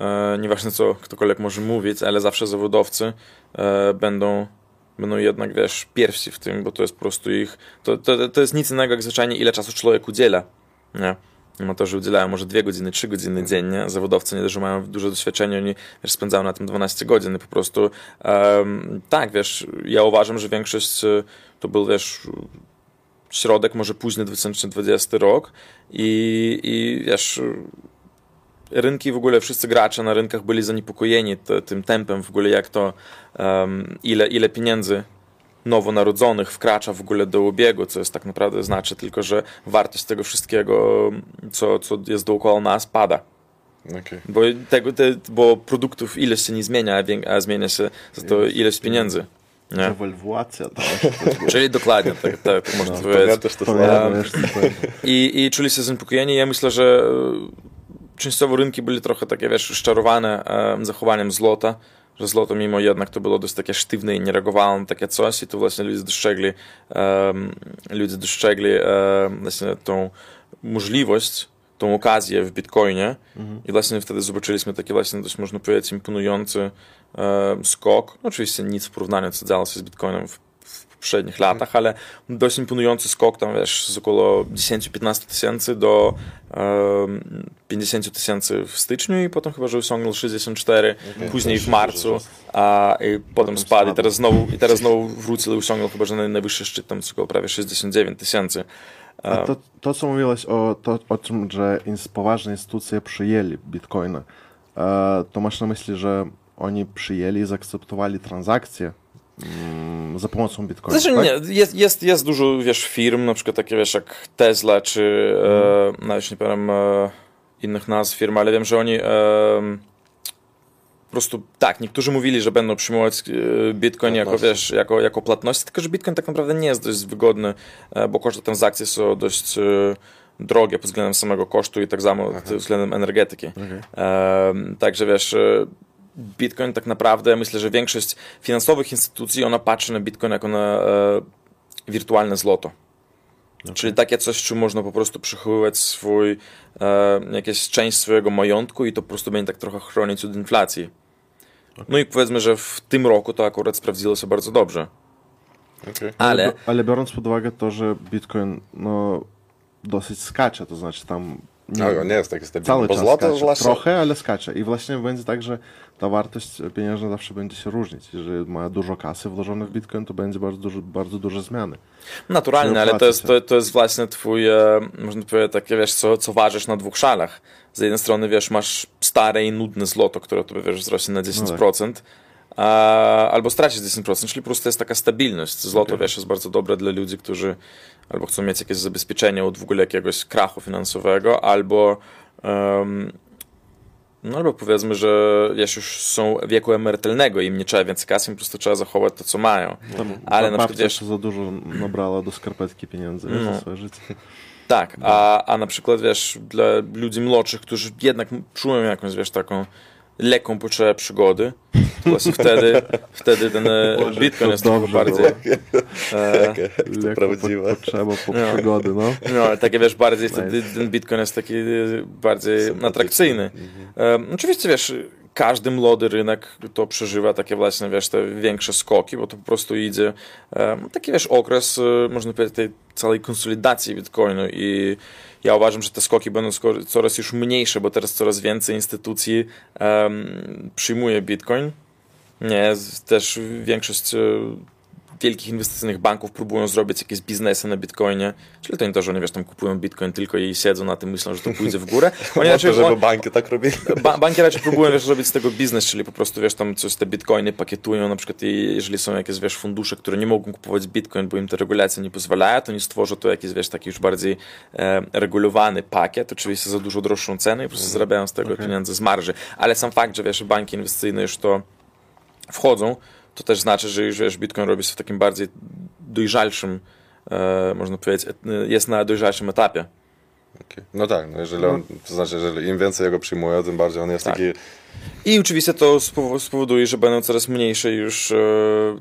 e, nieważne co ktokolwiek może mówić, ale zawsze zawodowcy e, będą, będą jednak, wiesz, pierwsi w tym, bo to jest po prostu ich, to, to, to jest nic innego jak zwyczajnie ile czasu człowiek udziela, nie? Amatorzy udzielają może dwie godziny, trzy godziny dziennie, zawodowcy nie dość, że mają duże doświadczenie, oni wiesz, spędzają na tym 12 godzin i po prostu em, tak, wiesz, ja uważam, że większość e, to był, wiesz, środek, może późny 2020 rok i, i wiesz, rynki w ogóle, wszyscy gracze na rynkach byli zaniepokojeni tym tempem w ogóle, jak to, um, ile, ile pieniędzy nowonarodzonych wkracza w ogóle do obiegu, co jest tak naprawdę znaczy tylko, że wartość tego wszystkiego, co, co jest dookoła nas, pada. Okay. Bo, tego, te, bo produktów ilość się nie zmienia, a zmienia się za to ilość pieniędzy. Nie? Rewolwacja. Czyli dokładnie, tak, tak, tak można no, powiedzieć. Też to um, i, I czuli się zaniepokojeni. Ja myślę, że częściowo rynki były trochę takie, wiesz, szczarowane um, zachowaniem złota że złoto mimo jednak to było dość takie sztywne i nie reagowało na takie coś i tu właśnie ludzie dostrzegli, e, ludzie dostrzegli e, właśnie tą możliwość, tą okazję w Bitcoinie i właśnie wtedy zobaczyliśmy taki właśnie dość można powiedzieć imponujący e, skok. No, oczywiście nic w porównaniu co działo się z Bitcoinem w poprzednich latach, ale dość imponujący skok tam wiesz z około 10-15 tysięcy do e, 50 tysięcy w styczniu i potem chyba, że osiągnął 64, później w marcu, a i potem spadł i teraz znowu, i teraz znowu wrócił i osiągnął chyba, że naj- najwyższy szczyt tam z około prawie 69 tysięcy. A to, to, co mówiłeś o, to, o tym, że poważne instytucje przyjęli bitcoina, e, to masz na myśli, że oni przyjęli i zaakceptowali transakcje za pomocą bitcoina, Znaczy tak? nie, jest, jest, jest dużo, wiesz, firm, na przykład takie, wiesz, jak Tesla, czy e, nawet nie pamiętam e, innych nazw firm, ale wiem, że oni e, po prostu, tak, niektórzy mówili, że będą przyjmować e, Bitcoin jako, wiesz, jako, jako płatność, tylko że Bitcoin tak naprawdę nie jest dość wygodny, e, bo koszty transakcji są dość e, drogie pod względem samego kosztu i tak samo pod względem energetyki. E, także wiesz, e, Bitcoin tak naprawdę, myślę, że większość finansowych instytucji, ona patrzy na Bitcoin jako na e, wirtualne złoto. Czyli takie coś, czym można po prostu przechowywać swój, e, jakieś część swojego majątku i to po prostu będzie tak trochę chronić od inflacji. No i powiedzmy, że w tym roku to akurat sprawdziło się bardzo dobrze. Okej. Ale Ale biorąc pod uwagę to, że bitcoin no, dosyć skacze, to znaczy tam nie, No, nie jest taki stabilny, cały bo czas złoto skacze. Trochę, ale skacze. I właśnie będzie tak, że ta wartość pieniężna zawsze będzie się różnić. Jeżeli ma dużo kasy włożone w bitcoin, to będzie bardzo, duży, bardzo duże zmiany. naturalne, ale to jest, to, to jest właśnie twój, e, można powiedzieć, takie, wiesz, co, co ważysz na dwóch szalach. Z jednej strony, wiesz, masz stare i nudne złoto, które tobie, wiesz, wzrośnie na 10%, a, albo stracisz 10%, czyli po prostu jest taka stabilność. Złoto, wiesz, jest bardzo dobre dla ludzi, którzy albo chcą mieć jakieś zabezpieczenie od w ogóle jakiegoś krachu finansowego, albo em, no albo powiedzmy, że już są wieku emerytalnego i im nie trzeba więcej kasy, im po prostu trzeba zachować to, co mają. Tam Ale na przykład, wiesz, jeszcze za dużo nabrała do skarpetki pieniędzy No. za swoje życie. Tak, a, a na przykład, wiesz, dla ludzi młodszych, którzy jednak czują jakąś, wiesz, taką lekką potrzebę przygody, to właśnie wtedy, wtedy ten e, Boże, Bitcoin jest dobrze bardziej, e, to prawdziwe. po- Potrzeba po No. przygody, no. no, takie, wiesz, bardziej Nice. wtedy ten Bitcoin jest taki e, bardziej atrakcyjny. E, oczywiście, wiesz, każdy młody rynek to przeżywa takie właśnie, wiesz, te większe skoki, bo to po prostu idzie e, taki, wiesz, okres, e, można powiedzieć, tej całej konsolidacji Bitcoinu i ja uważam, że te skoki będą coraz już mniejsze, bo teraz coraz więcej instytucji em, przyjmuje Bitcoin. Nie, też większość e, wielkich inwestycyjnych banków próbują zrobić jakieś biznesy na Bitcoinie. Czyli to nie to, że oni wiesz, tam kupują Bitcoin tylko i siedzą na tym, myślą, że to pójdzie w górę. Oni Może, raczej, żeby on, banki tak robili. ba, banki raczej próbują wiesz, zrobić z tego biznes, czyli po prostu wiesz, tam coś te Bitcoiny pakietują, na przykład jeżeli są jakieś wiesz, fundusze, które nie mogą kupować Bitcoin, bo im te regulacje nie pozwalają, to oni stworzą to jakiś wiesz, taki już bardziej e, regulowany pakiet, oczywiście za dużo droższą cenę i po prostu zarabiają z tego pieniądze z marży. Ale sam fakt, że wiesz, banki inwestycyjne już to wchodzą, to też znaczy, że już wiesz, Bitcoin robi się w takim bardziej dojrzalszym, e, można powiedzieć, jest na dojrzalszym etapie. Okej. No tak, no jeżeli on, to znaczy, jeżeli im więcej jego przyjmują, tym bardziej on jest Tak. taki... I oczywiście to spowo- spowoduje, że będą coraz mniejsze już e,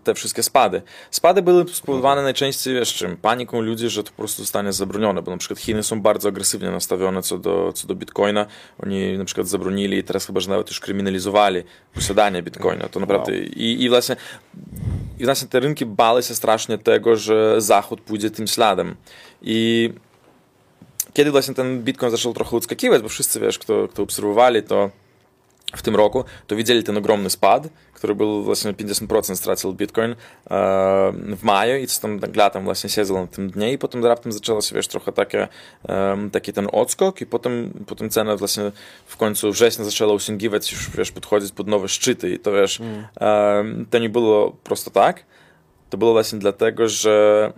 te wszystkie spady. Spady były spowodowane najczęściej, wiesz czym, paniką ludzi, że to po prostu zostanie zabronione, bo na przykład Chiny są bardzo agresywnie nastawione co do, co do Bitcoina. Oni na przykład zabronili i teraz chyba, że nawet już kryminalizowali posiadanie Bitcoina. To naprawdę i, i właśnie i właśnie te rynki bały się strasznie tego, że Zachód pójdzie tym śladem. I kiedy właśnie ten Bitcoin zaczął trochę odskakiwać, bo wszyscy, wiesz, kto, kto obserwowali to w tym roku, to widzieli ten ogromny spad, który był właśnie 50% stracił Bitcoin e, w maju i co tam tak latem właśnie siedział na tym dnie i potem raptem zaczęło się, wiesz, trochę takie, taki ten odskok i potem, potem cena właśnie w końcu września zaczęła osiągiwać już, wiesz, podchodzić pod nowe szczyty i to, wiesz, em, to nie było prosto tak, to było właśnie dlatego, że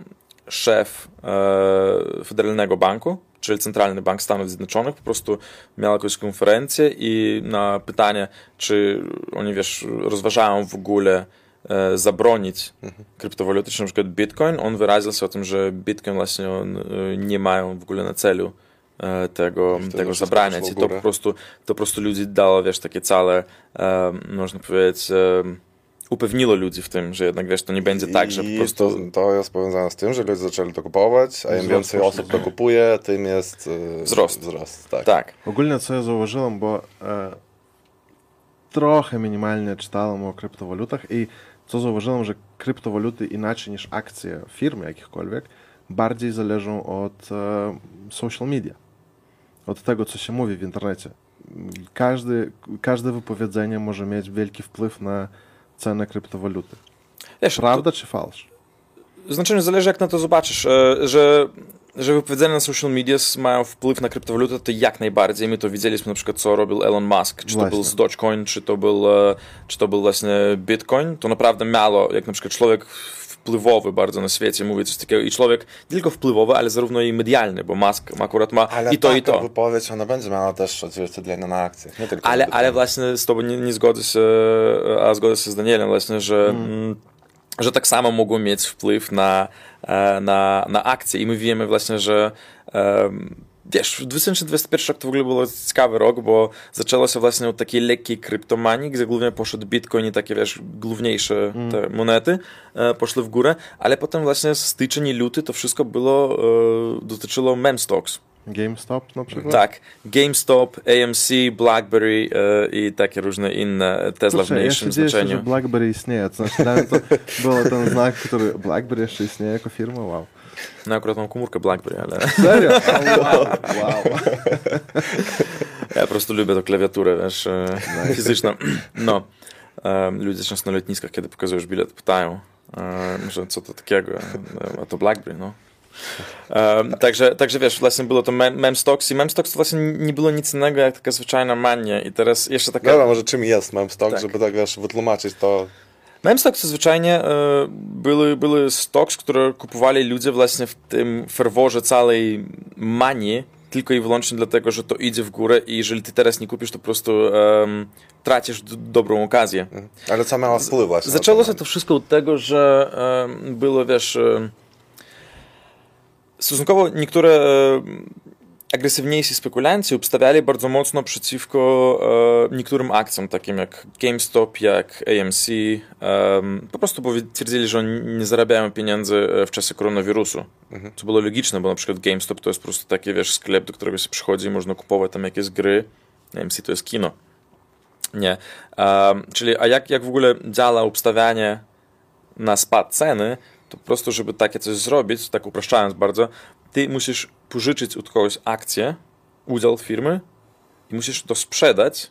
szef e, Federalnego Banku, czyli Centralny Bank Stanów Zjednoczonych, po prostu miał jakąś konferencję i na pytanie, czy oni, wiesz, rozważają w ogóle e, zabronić kryptowaluty, czy na przykład Bitcoin, on wyraził się o tym, że Bitcoin właśnie on, e, nie mają w ogóle na celu e, tego, tego zabraniać i to po prostu, to po prostu ludzi dało, wiesz, takie całe, można powiedzieć, upewniło ludzi w tym, że jednak, wiesz, to nie będzie tak, że po prostu... to, to jest powiązane z tym, że ludzie zaczęli to kupować, a im więcej osób to kupuje, tym jest e, Wzrost. wzrost tak. Tak. Ogólnie co я zauważyłem, bo e, trochę minimalnie czytałem o kryptowalutach i co zauważyłem, że kryptowaluty inaczej niż akcje firm jakichkolwiek bardziej zależą od e, social media, od tego, co się mówi w internecie. Każdy, każde wypowiedzenie może mieć wielki wpływ na cenę kryptowaluty. Wiesz, Prawda czy fałsz? To, znaczy, zależy jak na to zobaczysz, e, że, że wypowiedzenia na social media mają wpływ na kryptowalutę, to jak najbardziej. My to widzieliśmy na przykład, co robił Elon Musk, czy to Właśnie. był z Dogecoin, czy to był, e, czy to był właśnie Bitcoin, to naprawdę miało, jak na przykład człowiek wpływowy bardzo na świecie mówi coś takiego i człowiek nie tylko wpływowy, ale zarówno i medialny, bo Musk akurat ma Ale i to, i to. wypowiedź, ona będzie miała też odzwierciedlenie na akcjach, nie tylko Ale, ale właśnie z tobą nie, nie zgodzę się, a zgodzę się z Danielem właśnie, że, mm. że tak samo mogą mieć wpływ na, e, na, na akcje i my wiemy właśnie, że em, wiesz, 2021 rok to w ogóle był ciekawy rok, bo zaczęło się właśnie od takiej lekkiej kryptomanii, gdzie głównie poszedł Bitcoin i takie, wiesz, główniejsze te monety e, poszły w górę, ale potem właśnie styczeń i luty to wszystko było, e, dotyczyło meme stocks. GameStop na przykład? Tak, GameStop, AMC, BlackBerry e, i takie różne inne Tesla w Kurczę, ja mniejszym się dzieję, że znaczeniu. BlackBerry istnieje. To znaczy, to był ten znak, który BlackBerry jeszcze istnieje jako firma, wow. No akurat mam komórkę BlackBerry, ale Serio? wow, wow. ja po prostu lubię tą klawiaturę, wiesz, e, fizyczną. No, e, ludzie często na lotniskach, kiedy pokazujesz bilet, pytają, e, że co to takiego, a to BlackBerry, no. E, także, także wiesz, właśnie było to mem, mem stocks i mem stocks to właśnie nie było nic innego jak taka zwyczajna mania i teraz jeszcze taka... Dobra, może czym jest mam stok, Tak. żeby tak wiesz, wytłumaczyć to. Mem stocks to zwyczajnie e, były, były stocks, które kupowali ludzie właśnie w tym ferworze całej manii, tylko i wyłącznie dlatego, że to idzie w górę i jeżeli ty teraz nie kupisz, to po prostu tracisz dobrą okazję. Mhm. Ale co miało wpływ właśnie? Zaczęło się to wszystko od tego, że em, było, wiesz, em, stosunkowo niektóre agresywniejsi spekulanci obstawiali bardzo mocno przeciwko e, niektórym akcjom, takim jak GameStop, jak AMC, em, po prostu twierdzili, że oni nie zarabiają pieniędzy e, w czasie koronawirusu. Co było logiczne, bo na przykład GameStop to jest po prostu taki, wiesz, sklep, do którego się przychodzi i można kupować tam jakieś gry. AMC to jest kino. Nie. Um, czyli, a jak, jak w ogóle działa obstawianie na spad ceny, to po prostu, żeby takie coś zrobić, tak upraszczając bardzo, ty musisz pożyczyć od kogoś akcję, udział firmy i musisz to sprzedać,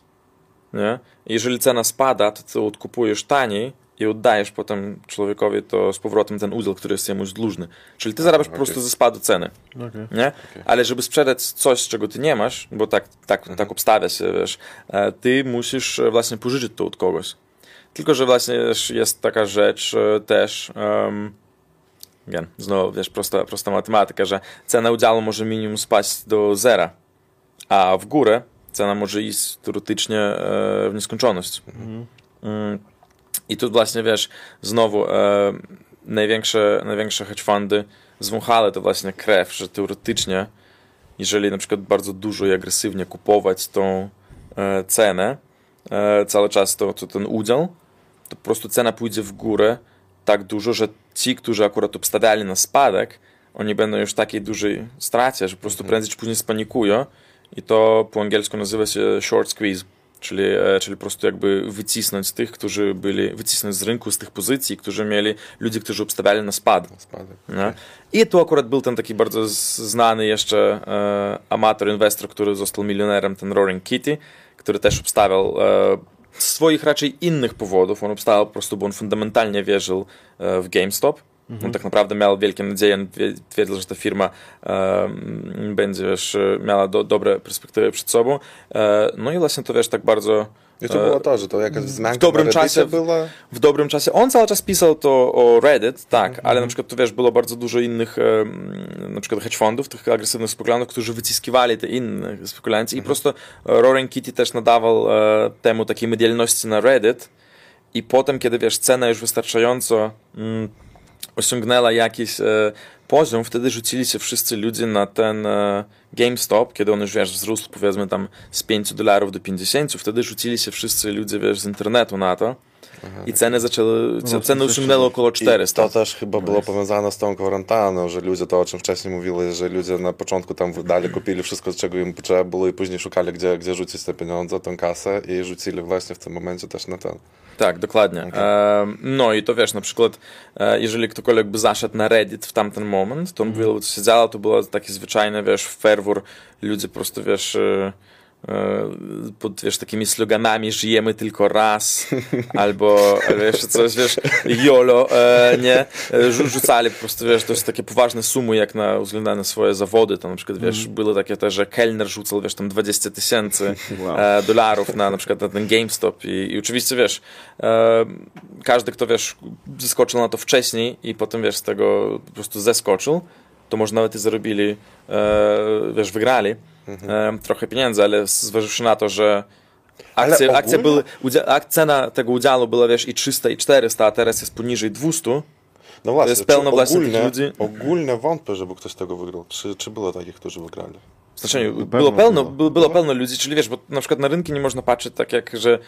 nie? Jeżeli cena spada, to ty odkupujesz taniej i oddajesz potem człowiekowi to z powrotem ten udział, który jest jemu dłużny. Czyli ty zarabiasz po prostu ze spadu ceny Okej. nie? Ale żeby sprzedać coś, czego ty nie masz, bo tak, tak, tak obstawia się, wiesz, e, ty musisz e, właśnie pożyczyć to od kogoś. Tylko, że właśnie jest taka rzecz e, też, um, wiem, znowu, wiesz, prosta, prosta matematyka, że cena udziału może minimum spaść do zera, a w górę cena może iść teoretycznie e, w nieskończoność. Mm. I tu właśnie, wiesz, znowu e, największe, największe hedge fundy zwąchały to właśnie krew, że teoretycznie, jeżeli na przykład bardzo dużo i agresywnie kupować tą e, cenę, cały czas to, to ten udział, to po prostu cena pójdzie w górę tak dużo, że ci, którzy akurat obstawiali na spadek, oni będą już w takiej dużej stracie, że po prostu prędzej czy później spanikują i to po angielsku nazywa się short squeeze, czyli, e, czyli po prostu jakby wycisnąć tych, którzy byli, wycisnąć z rynku, z tych pozycji, którzy mieli, ludzie, którzy obstawiali na spad. Spadek. Nie? I tu akurat był ten taki bardzo znany jeszcze e, amator, inwestor, który został milionerem, ten Roaring Kitty, który też obstawiał e, z swoich raczej innych powodów. On obstawiał po prostu, bo on fundamentalnie wierzył e, w GameStop On tak naprawdę miał wielkie nadzieje, twierdził, że ta firma e, będzie wiesz, miała do, dobre perspektywy przed sobą. E, no i właśnie to wiesz, tak bardzo I to było to, że to jakaś wzmianka w dobrym czasie była. w dobrym czasie. On cały czas pisał to o Reddit, tak, ale na przykład tu wiesz, było bardzo dużo innych na przykład hedge fundów, tych agresywnych spekulantów, którzy wyciskiwali te inne spekulacje i po prostu Roaring Kitty też nadawał e, temu takiej medialności na Reddit i potem, kiedy wiesz, cena już wystarczająco mm, osiągnęła jakiś e, poziom, wtedy rzucili się wszyscy ludzie na ten e, GameStop, kiedy on już, wiesz, wzrósł powiedzmy tam z 5 dolarów do 50, wtedy rzucili się wszyscy ludzie, wiesz, z internetu na to i ceny zaczęły, No, ceny osiągnęły około I 400. to też chyba było powiązane z tą kwarantanną, że ludzie, to o czym wcześniej mówili, że ludzie na początku tam wydali, kupili wszystko, czego im potrzeba było i później szukali, gdzie, gdzie rzucić te pieniądze, tą kasę i rzucili właśnie w tym momencie też na ten. Tak, dokładnie. E, no i to wiesz, na przykład, e, jeżeli ktokolwiek by zaszedł na Reddit w tamten moment, to on by siedział, to było taki zwyczajny, wiesz, ferwór, ludzie po prostu, wiesz, e, pod, wiesz, takimi sloganami żyjemy tylko raz, albo, jeszcze coś, wiesz, YOLO, e, nie, E, Rzu- rzucali po prostu, wiesz, to jest takie poważne sumy, jak na względem swoje zawody, to na przykład, wiesz, były takie też, że kelner rzucał, wiesz, tam 20 tysięcy Wow. e, dolarów na na przykład na ten GameStop i, i oczywiście, wiesz, e, każdy, kto, wiesz, zeskoczył na to wcześniej i potem, wiesz, z tego po prostu zeskoczył, to może nawet i zarobili, e, wiesz, wygrali e, trochę pieniędzy, ale zważywszy na to, że akcje, akcje ogólnie- były, udzia- ak- cena tego udziału była, wiesz, i 300 i 400, a teraz jest poniżej 200, No właśnie, jest pełno ogólnie, ludzi. ogólnie wątpię, żeby ktoś tego wygrał. Czy, czy było takich, którzy wygrali? W znaczeniu, było pełno, było. było, było pełno ludzi, czyli wiesz, bo na przykład na rynki nie można patrzeć tak jak, że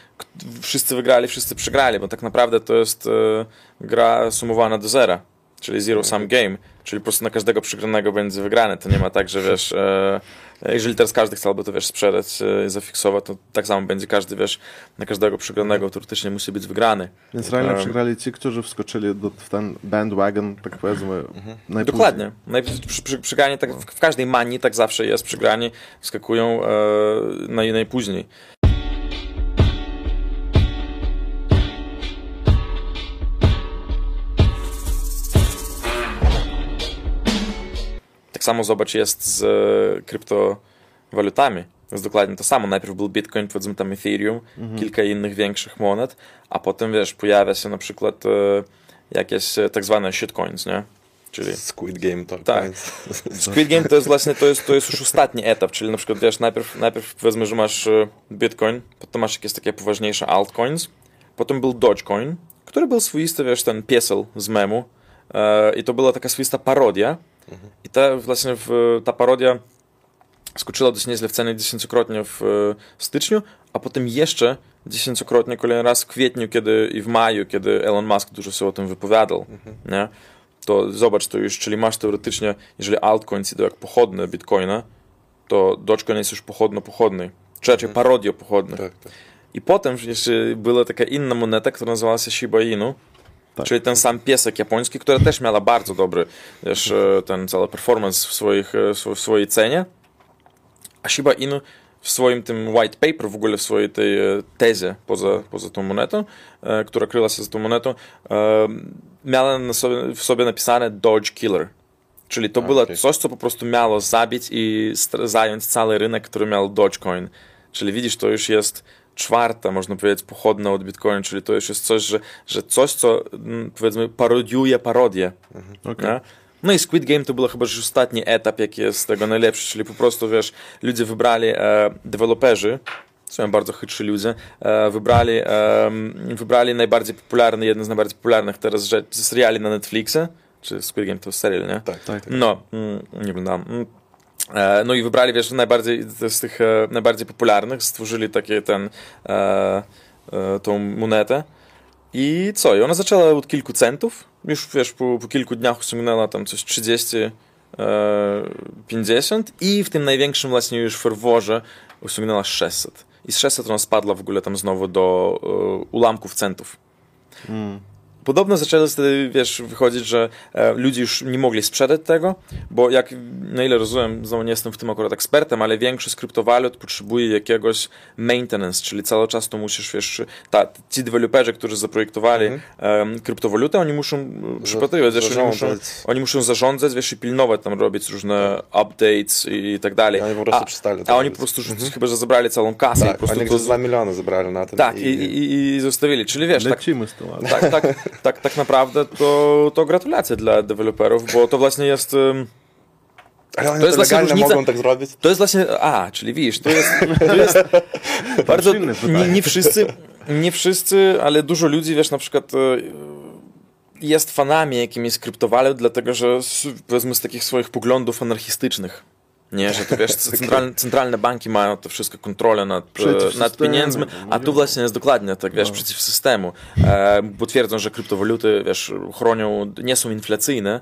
wszyscy wygrali, wszyscy przegrali, bo tak naprawdę to jest e, gra sumowana do zera, czyli zero sum game, czyli po prostu na każdego przegranego będzie wygrany, to nie ma tak, że wiesz, e, jeżeli teraz każdy chciałby to wiesz sprzedać e, i zafiksować, to tak samo będzie każdy, wiesz, na każdego przegranego teoretycznie musi być wygrany. Więc realnie Em. przegrali ci, którzy wskoczyli do, w ten bandwagon, tak powiedzmy, najpóźniej. Dokładnie. Przy, przy, przegranie, tak, w, w każdej manii tak zawsze jest, przegrani wskakują e, naj, najpóźniej. Samo zobacz jest z e, kryptowalutami. Jest dokładnie to samo. Najpierw był Bitcoin, powiedzmy tam Ethereum, kilka innych większych monet, a potem wiesz, pojawia się na przykład e, jakieś e, tak zwane shitcoins, nie? Czyli Squid Game to Tak. koniec. Squid Game to jest właśnie, to jest, to jest już ostatni etap, czyli na przykład wiesz, najpierw, najpierw powiedzmy, że masz Bitcoin, potem masz jakieś takie poważniejsze altcoins, potem był Dogecoin, który był swoisty, wiesz, ten piesel z memu e, i to była taka swoista parodia i ta właśnie w, ta parodia skoczyła dość nieźle w cenie dziesięciokrotnie w e, styczniu, a potem jeszcze dziesięciokrotnie kolejny raz w kwietniu kiedy, i w maju, kiedy Elon Musk dużo się o tym wypowiadał, nie? to zobacz to już, czyli masz teoretycznie, jeżeli altcoins idą jak pochodne Bitcoina, to Dogecoin jest już pochodno-pochodny, czy raczej parodio-pochodny. Tak, tak. I potem jeszcze była taka inna moneta, która nazywała się Shiba Inu, Tak. czyli ten sam piesek japoński, która też miała bardzo dobry wiesz, e, ten cały performance w, swoich, e, w swo- w swojej cenie. A Shiba Inu w swoim tym white paper, w ogóle w swojej tej e, tezie poza, poza tą monetą, która kryła się za tą monetą, miała sobie, w sobie napisane Dodge Killer. Czyli to było okej. coś, co po prostu miało zabić i zająć cały rynek, który miał Dogecoin. Czyli widzisz, to już jest czwarta, można powiedzieć, pochodna od Bitcoin, czyli to już jest coś, że, że coś, co mm, powiedzmy parodiuje parodię. Okej. Nie? No i Squid Game to był chyba już ostatni etap, jaki jest tego najlepszy, czyli po prostu, wiesz, ludzie wybrali, e, deweloperzy, są bardzo chytrzy ludzie, e, wybrali, e, wybrali najbardziej popularny, jeden z najbardziej popularnych teraz rzeczy, seriali na Netflixie, czy Squid Game to serial, nie? Tak, Tak. No, mm, nie oglądam. Mm. E, No i wybrali, wiesz, najbardziej z tych e, najbardziej popularnych, stworzyli takie ten, e, tą monetę. I co? I ona zaczęła od kilku centów. Już wiesz, po, po kilku dniach osiągnęła tam coś 30, e, 50 i w tym największym właśnie już ferworze osiągnęła 600. I z 600 ona spadła w ogóle tam znowu do ułamków centów. Mm. Podobno zaczęło wtedy, wiesz, wychodzić, że e, ludzie już nie mogli sprzedać tego, bo jak, na ile rozumiem, znowu nie jestem w tym akurat ekspertem, ale większość kryptowalut potrzebuje jakiegoś maintenance, czyli cały czas to musisz, wiesz, ta, ci deweloperzy, którzy zaprojektowali mhm. kryptowalutę, oni muszą przypatrywać, wiesz, oni muszą, oni muszą zarządzać, wiesz, i pilnować, tam robić różne updates i tak dalej. Oni po prostu a, przestali a oni po prostu, mhm. chyba, że zabrali całą kasę tak, i po prostu oni to... 2 miliony zebrali na tym. Tak, i, i, i zostawili, czyli wiesz, tak, Lecimy z tym, ale... tak, tak, tak, tak naprawdę to, to gratulacje dla deweloperów, bo to właśnie jest... Um, ale oni to jest legalnie różnica, mogą tak zrobić? To jest właśnie, a, czyli widzisz, to jest, to jest bardzo, nie, nie wszyscy, nie wszyscy, ale dużo ludzi, wiesz, na przykład jest fanami jakimiś kryptowalut, dlatego że powiedzmy z takich swoich poglądów anarchistycznych. Nie, że to wiesz, centralne, centralne banki mają to wszystko kontrolę nad, nad pieniędzmi, a tu właśnie jest dokładnie tak, wiesz, no. przeciw systemu. E, bo twierdzą, że kryptowaluty, wiesz, chronią, nie są inflacyjne,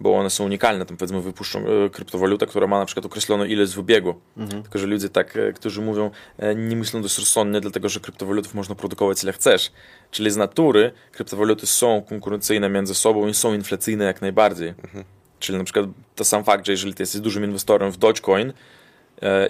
bo one są unikalne. Tam powiedzmy wypuszczą e, kryptowalutę, która ma na przykład określoną ilość w obiegu. Mhm. Tylko, że ludzie tak, e, którzy mówią, e, nie myślą dość rozsądnie, dlatego, że kryptowalutów można produkować ile chcesz. Czyli z natury kryptowaluty są konkurencyjne między sobą i są inflacyjne jak najbardziej. Mhm. Czyli na przykład to sam fakt, że jeżeli ty jesteś dużym inwestorem w Dogecoin,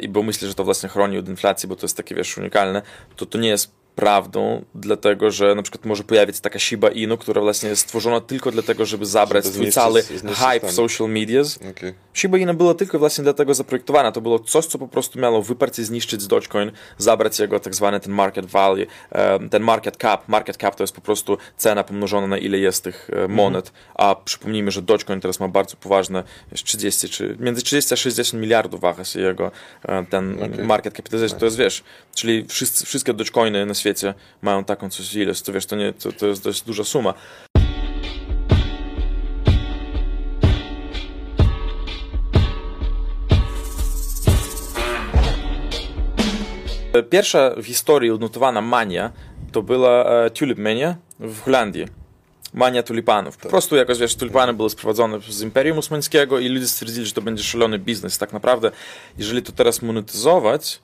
i bo myślę, że to właśnie chroni od inflacji, bo to jest takie, wiesz, unikalne, to to nie jest prawdą, dlatego że na przykład może pojawić się taka Shiba Inu, która właśnie jest stworzona tylko dlatego, żeby zabrać żeby twój cały hype w social medias. Okay. Shiba Inu była tylko właśnie dlatego zaprojektowana. To było coś, co po prostu miało wyparć i zniszczyć Dogecoin, zabrać jego tak zwany ten market value, ten market cap. Market cap to jest po prostu cena pomnożona na ile jest tych e, monet, mm -hmm. a przypomnijmy, że Dogecoin teraz ma bardzo poważne 30 czy między 30 a 60 miliardów waha się jego e, ten okay. market capitalization. To jest, wiesz, czyli wszyscy, wszystkie Dogecoiny na świecie świecie mają taką coś ilość, to wiesz, to, nie, to, to jest dość duża suma. Pierwsza w historii odnotowana mania to była e, Tulip Mania w Holandii. Mania tulipanów. Po prostu jakoś, wiesz, tulipany były sprowadzone z Imperium Osmańskiego i ludzie stwierdzili, że to będzie szalony biznes. Tak naprawdę, jeżeli to teraz monetyzować,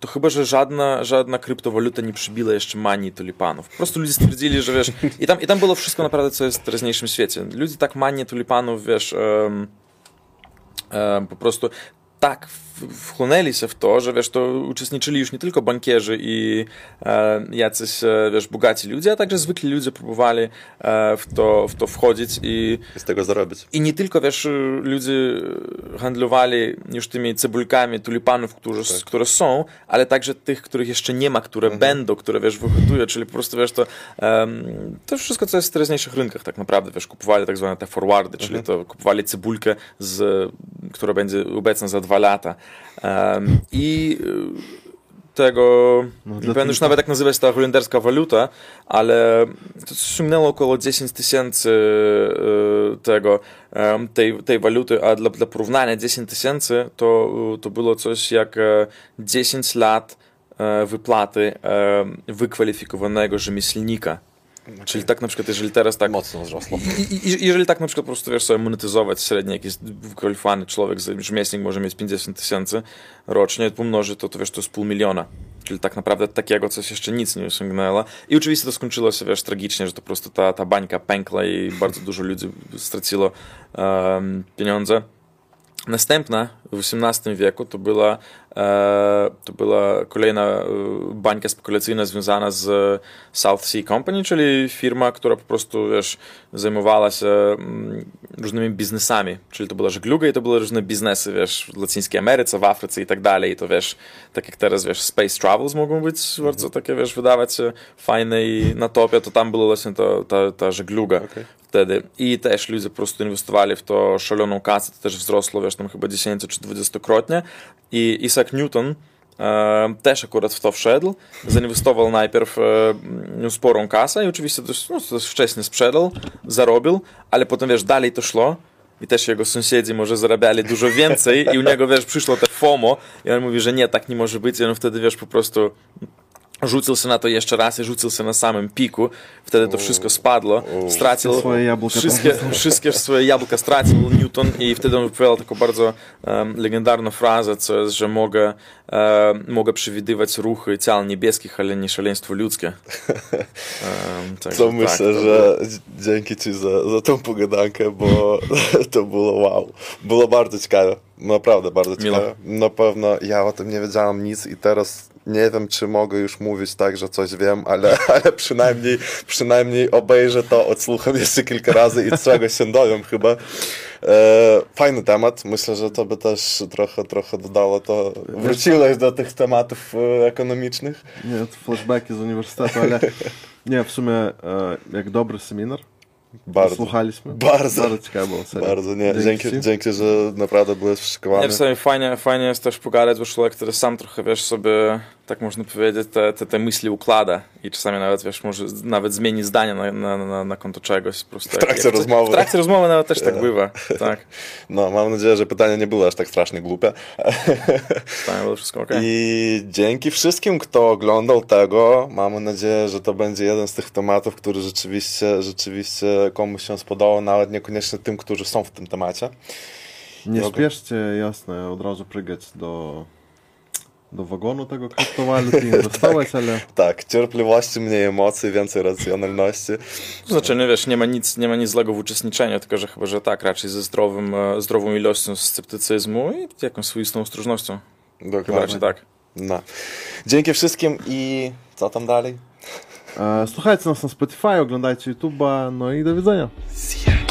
to chyba, że żadna, żadna kryptowaluta nie przybiła jeszcze manii tulipanów. Po prostu ludzie stwierdzili, że wiesz, i tam, i tam było wszystko naprawdę, co jest w teraźniejszym świecie. Ludzie tak manię tulipanów, wiesz, um, um, po prostu tak wchłonęli się w to, że wiesz, to uczestniczyli już nie tylko bankierzy i e, jacyś, e, wiesz, bogaci ludzie, a także zwykli ludzie próbowali e, w, to, w to wchodzić i... Z tego zarobić. I nie tylko, wiesz, ludzie handlowali już tymi cebulkami tulipanów, które, tak. które są, ale także tych, których jeszcze nie ma, które mhm. będą, które, wiesz, wyhodują, czyli po prostu, wiesz, to to wszystko, co jest w teraźniejszych rynkach tak naprawdę, wiesz, kupowali tak zwane te forwardy, czyli mhm. to kupowali cebulkę, z, która będzie obecna za dwa lata, Um, I y, tego, no, nie pamiętam już nawet jak nazywać ta holenderska waluta, ale to osiągnęło około 10 tysięcy y, tego, tej, tej waluty, a dla, dla porównania 10 tysięcy to, to było coś jak 10 e, lat e, wyplaty wykwalifikowanego rzemieślnika. Czyli tak na przykład, jeżeli teraz tak... Mocno wzrosło. Jeżeli tak na przykład po prostu wiesz sobie monetyzować średnio jakiś wykwalifikowany człowiek, rzemieślnik może mieć 50 tysięcy rocznie, pomnoży to, to wiesz, to jest pół miliona. Czyli tak naprawdę takiego coś jeszcze nic nie osiągnęło. I oczywiście to skończyło się, wiesz, tragicznie, że to po prostu ta, ta bańka pękła i bardzo dużo ludzi straciło um, pieniądze. Następna w XVIII wieku to była, to była kolejna bańka spekulacyjna związana z South Sea Company, czyli firma, która po prostu wiesz, zajmowała się różnymi biznesami, czyli to była żegluga i to były różne biznesy, wiesz, w Latyńskiej Ameryce, w Afryce i tak dalej. I to wiesz, tak jak teraz, wiesz, space travels mogą być bardzo mhm. takie, wiesz, wydawać się fajne i na topie, to tam była właśnie ta, ta, ta żegluga. Okay wtedy. I też ludzie po prostu inwestowali w to szaloną kasę, to też wzrosło, wiesz, tam chyba 10 czy 20-krotnie. I Isaac Newton też akurat w to wszedł, zainwestował najpierw sporą kasę i oczywiście dość, no, dość wcześnie sprzedał, zarobił, ale potem, wiesz, dalej to szło i też jego sąsiedzi może zarabiali dużo więcej i u niego, wiesz, przyszło te FOMO i on mówi, że nie, tak nie może być i on wtedy, wiesz, po prostu rzucił się na to jeszcze raz i rzucił się na samym piku. Wtedy to wszystko spadło. Stracił swoje jabłka. Wszystkie, wszystkie swoje jabłka stracił Newton i wtedy on wypowiedział taką bardzo um, legendarną frazę, co jest, że mogę, um, mogę przewidywać ruchy ciał niebieskich, ale nie szaleństwo ludzkie. Um, tak, co tak, myślę, to, że to... dzięki Ci za, za tą pogadankę, bo to było wow. Było bardzo ciekawe. Naprawdę bardzo ciekawe. Na pewno ja o tym nie wiedziałam nic i teraz nie wiem, czy mogę już mówić tak, że coś wiem, ale, ale przynajmniej, przynajmniej obejrzę to, odsłucham jeszcze kilka razy i czegoś się dowiem chyba. E, fajny temat. Myślę, że to by też trochę, trochę dodało to. Wróciłeś do tych tematów e, ekonomicznych? Nie, to flashbacki z uniwersytetu, ale nie, w sumie e, jak dobry seminar. Bardzo. Słuchaliśmy. Bardzo. Bardzo ciekawe było. serio. Bardzo nie. Dzięki Dzięki, dzięki, że naprawdę byłeś przygotowany. Nie, czasami fajnie, fajnie jest też pogadać, bo człowiek, który sam trochę, wiesz, sobie, tak można powiedzieć, te, te, te myśli układa i czasami nawet, wiesz, może nawet zmieni zdanie na, na, na, na konto czegoś. Po prostu W trakcie rozmowy. W trakcie rozmowy nawet też tak bywa, tak. No, mam nadzieję, że pytania nie były aż tak strasznie głupie. Tam było wszystko ok. I dzięki wszystkim, kto oglądał tego, mamy nadzieję, że to będzie jeden z tych tematów, który rzeczywiście, rzeczywiście komuś się spodobał, nawet niekoniecznie tym, którzy są w tym temacie. Nie Dobra. śpieszcie, jasne, od razu prygać do, do wagonu tego kryptowalut i inwestować, ale Tak, cierpliwości, mniej emocji, więcej racjonalności. To znaczy, nie wiesz, nie ma, nic, nie ma nic złego w uczestniczeniu, tylko że chyba, że tak, raczej ze zdrowym, e, zdrową ilością sceptycyzmu i jakąś swoistą ostrożnością. Chyba Dokładnie. raczej tak. No. Dzięki wszystkim i co tam dalej? e, słuchajcie nas na Spotify, oglądajcie YouTube'a, no i do widzenia. See ya.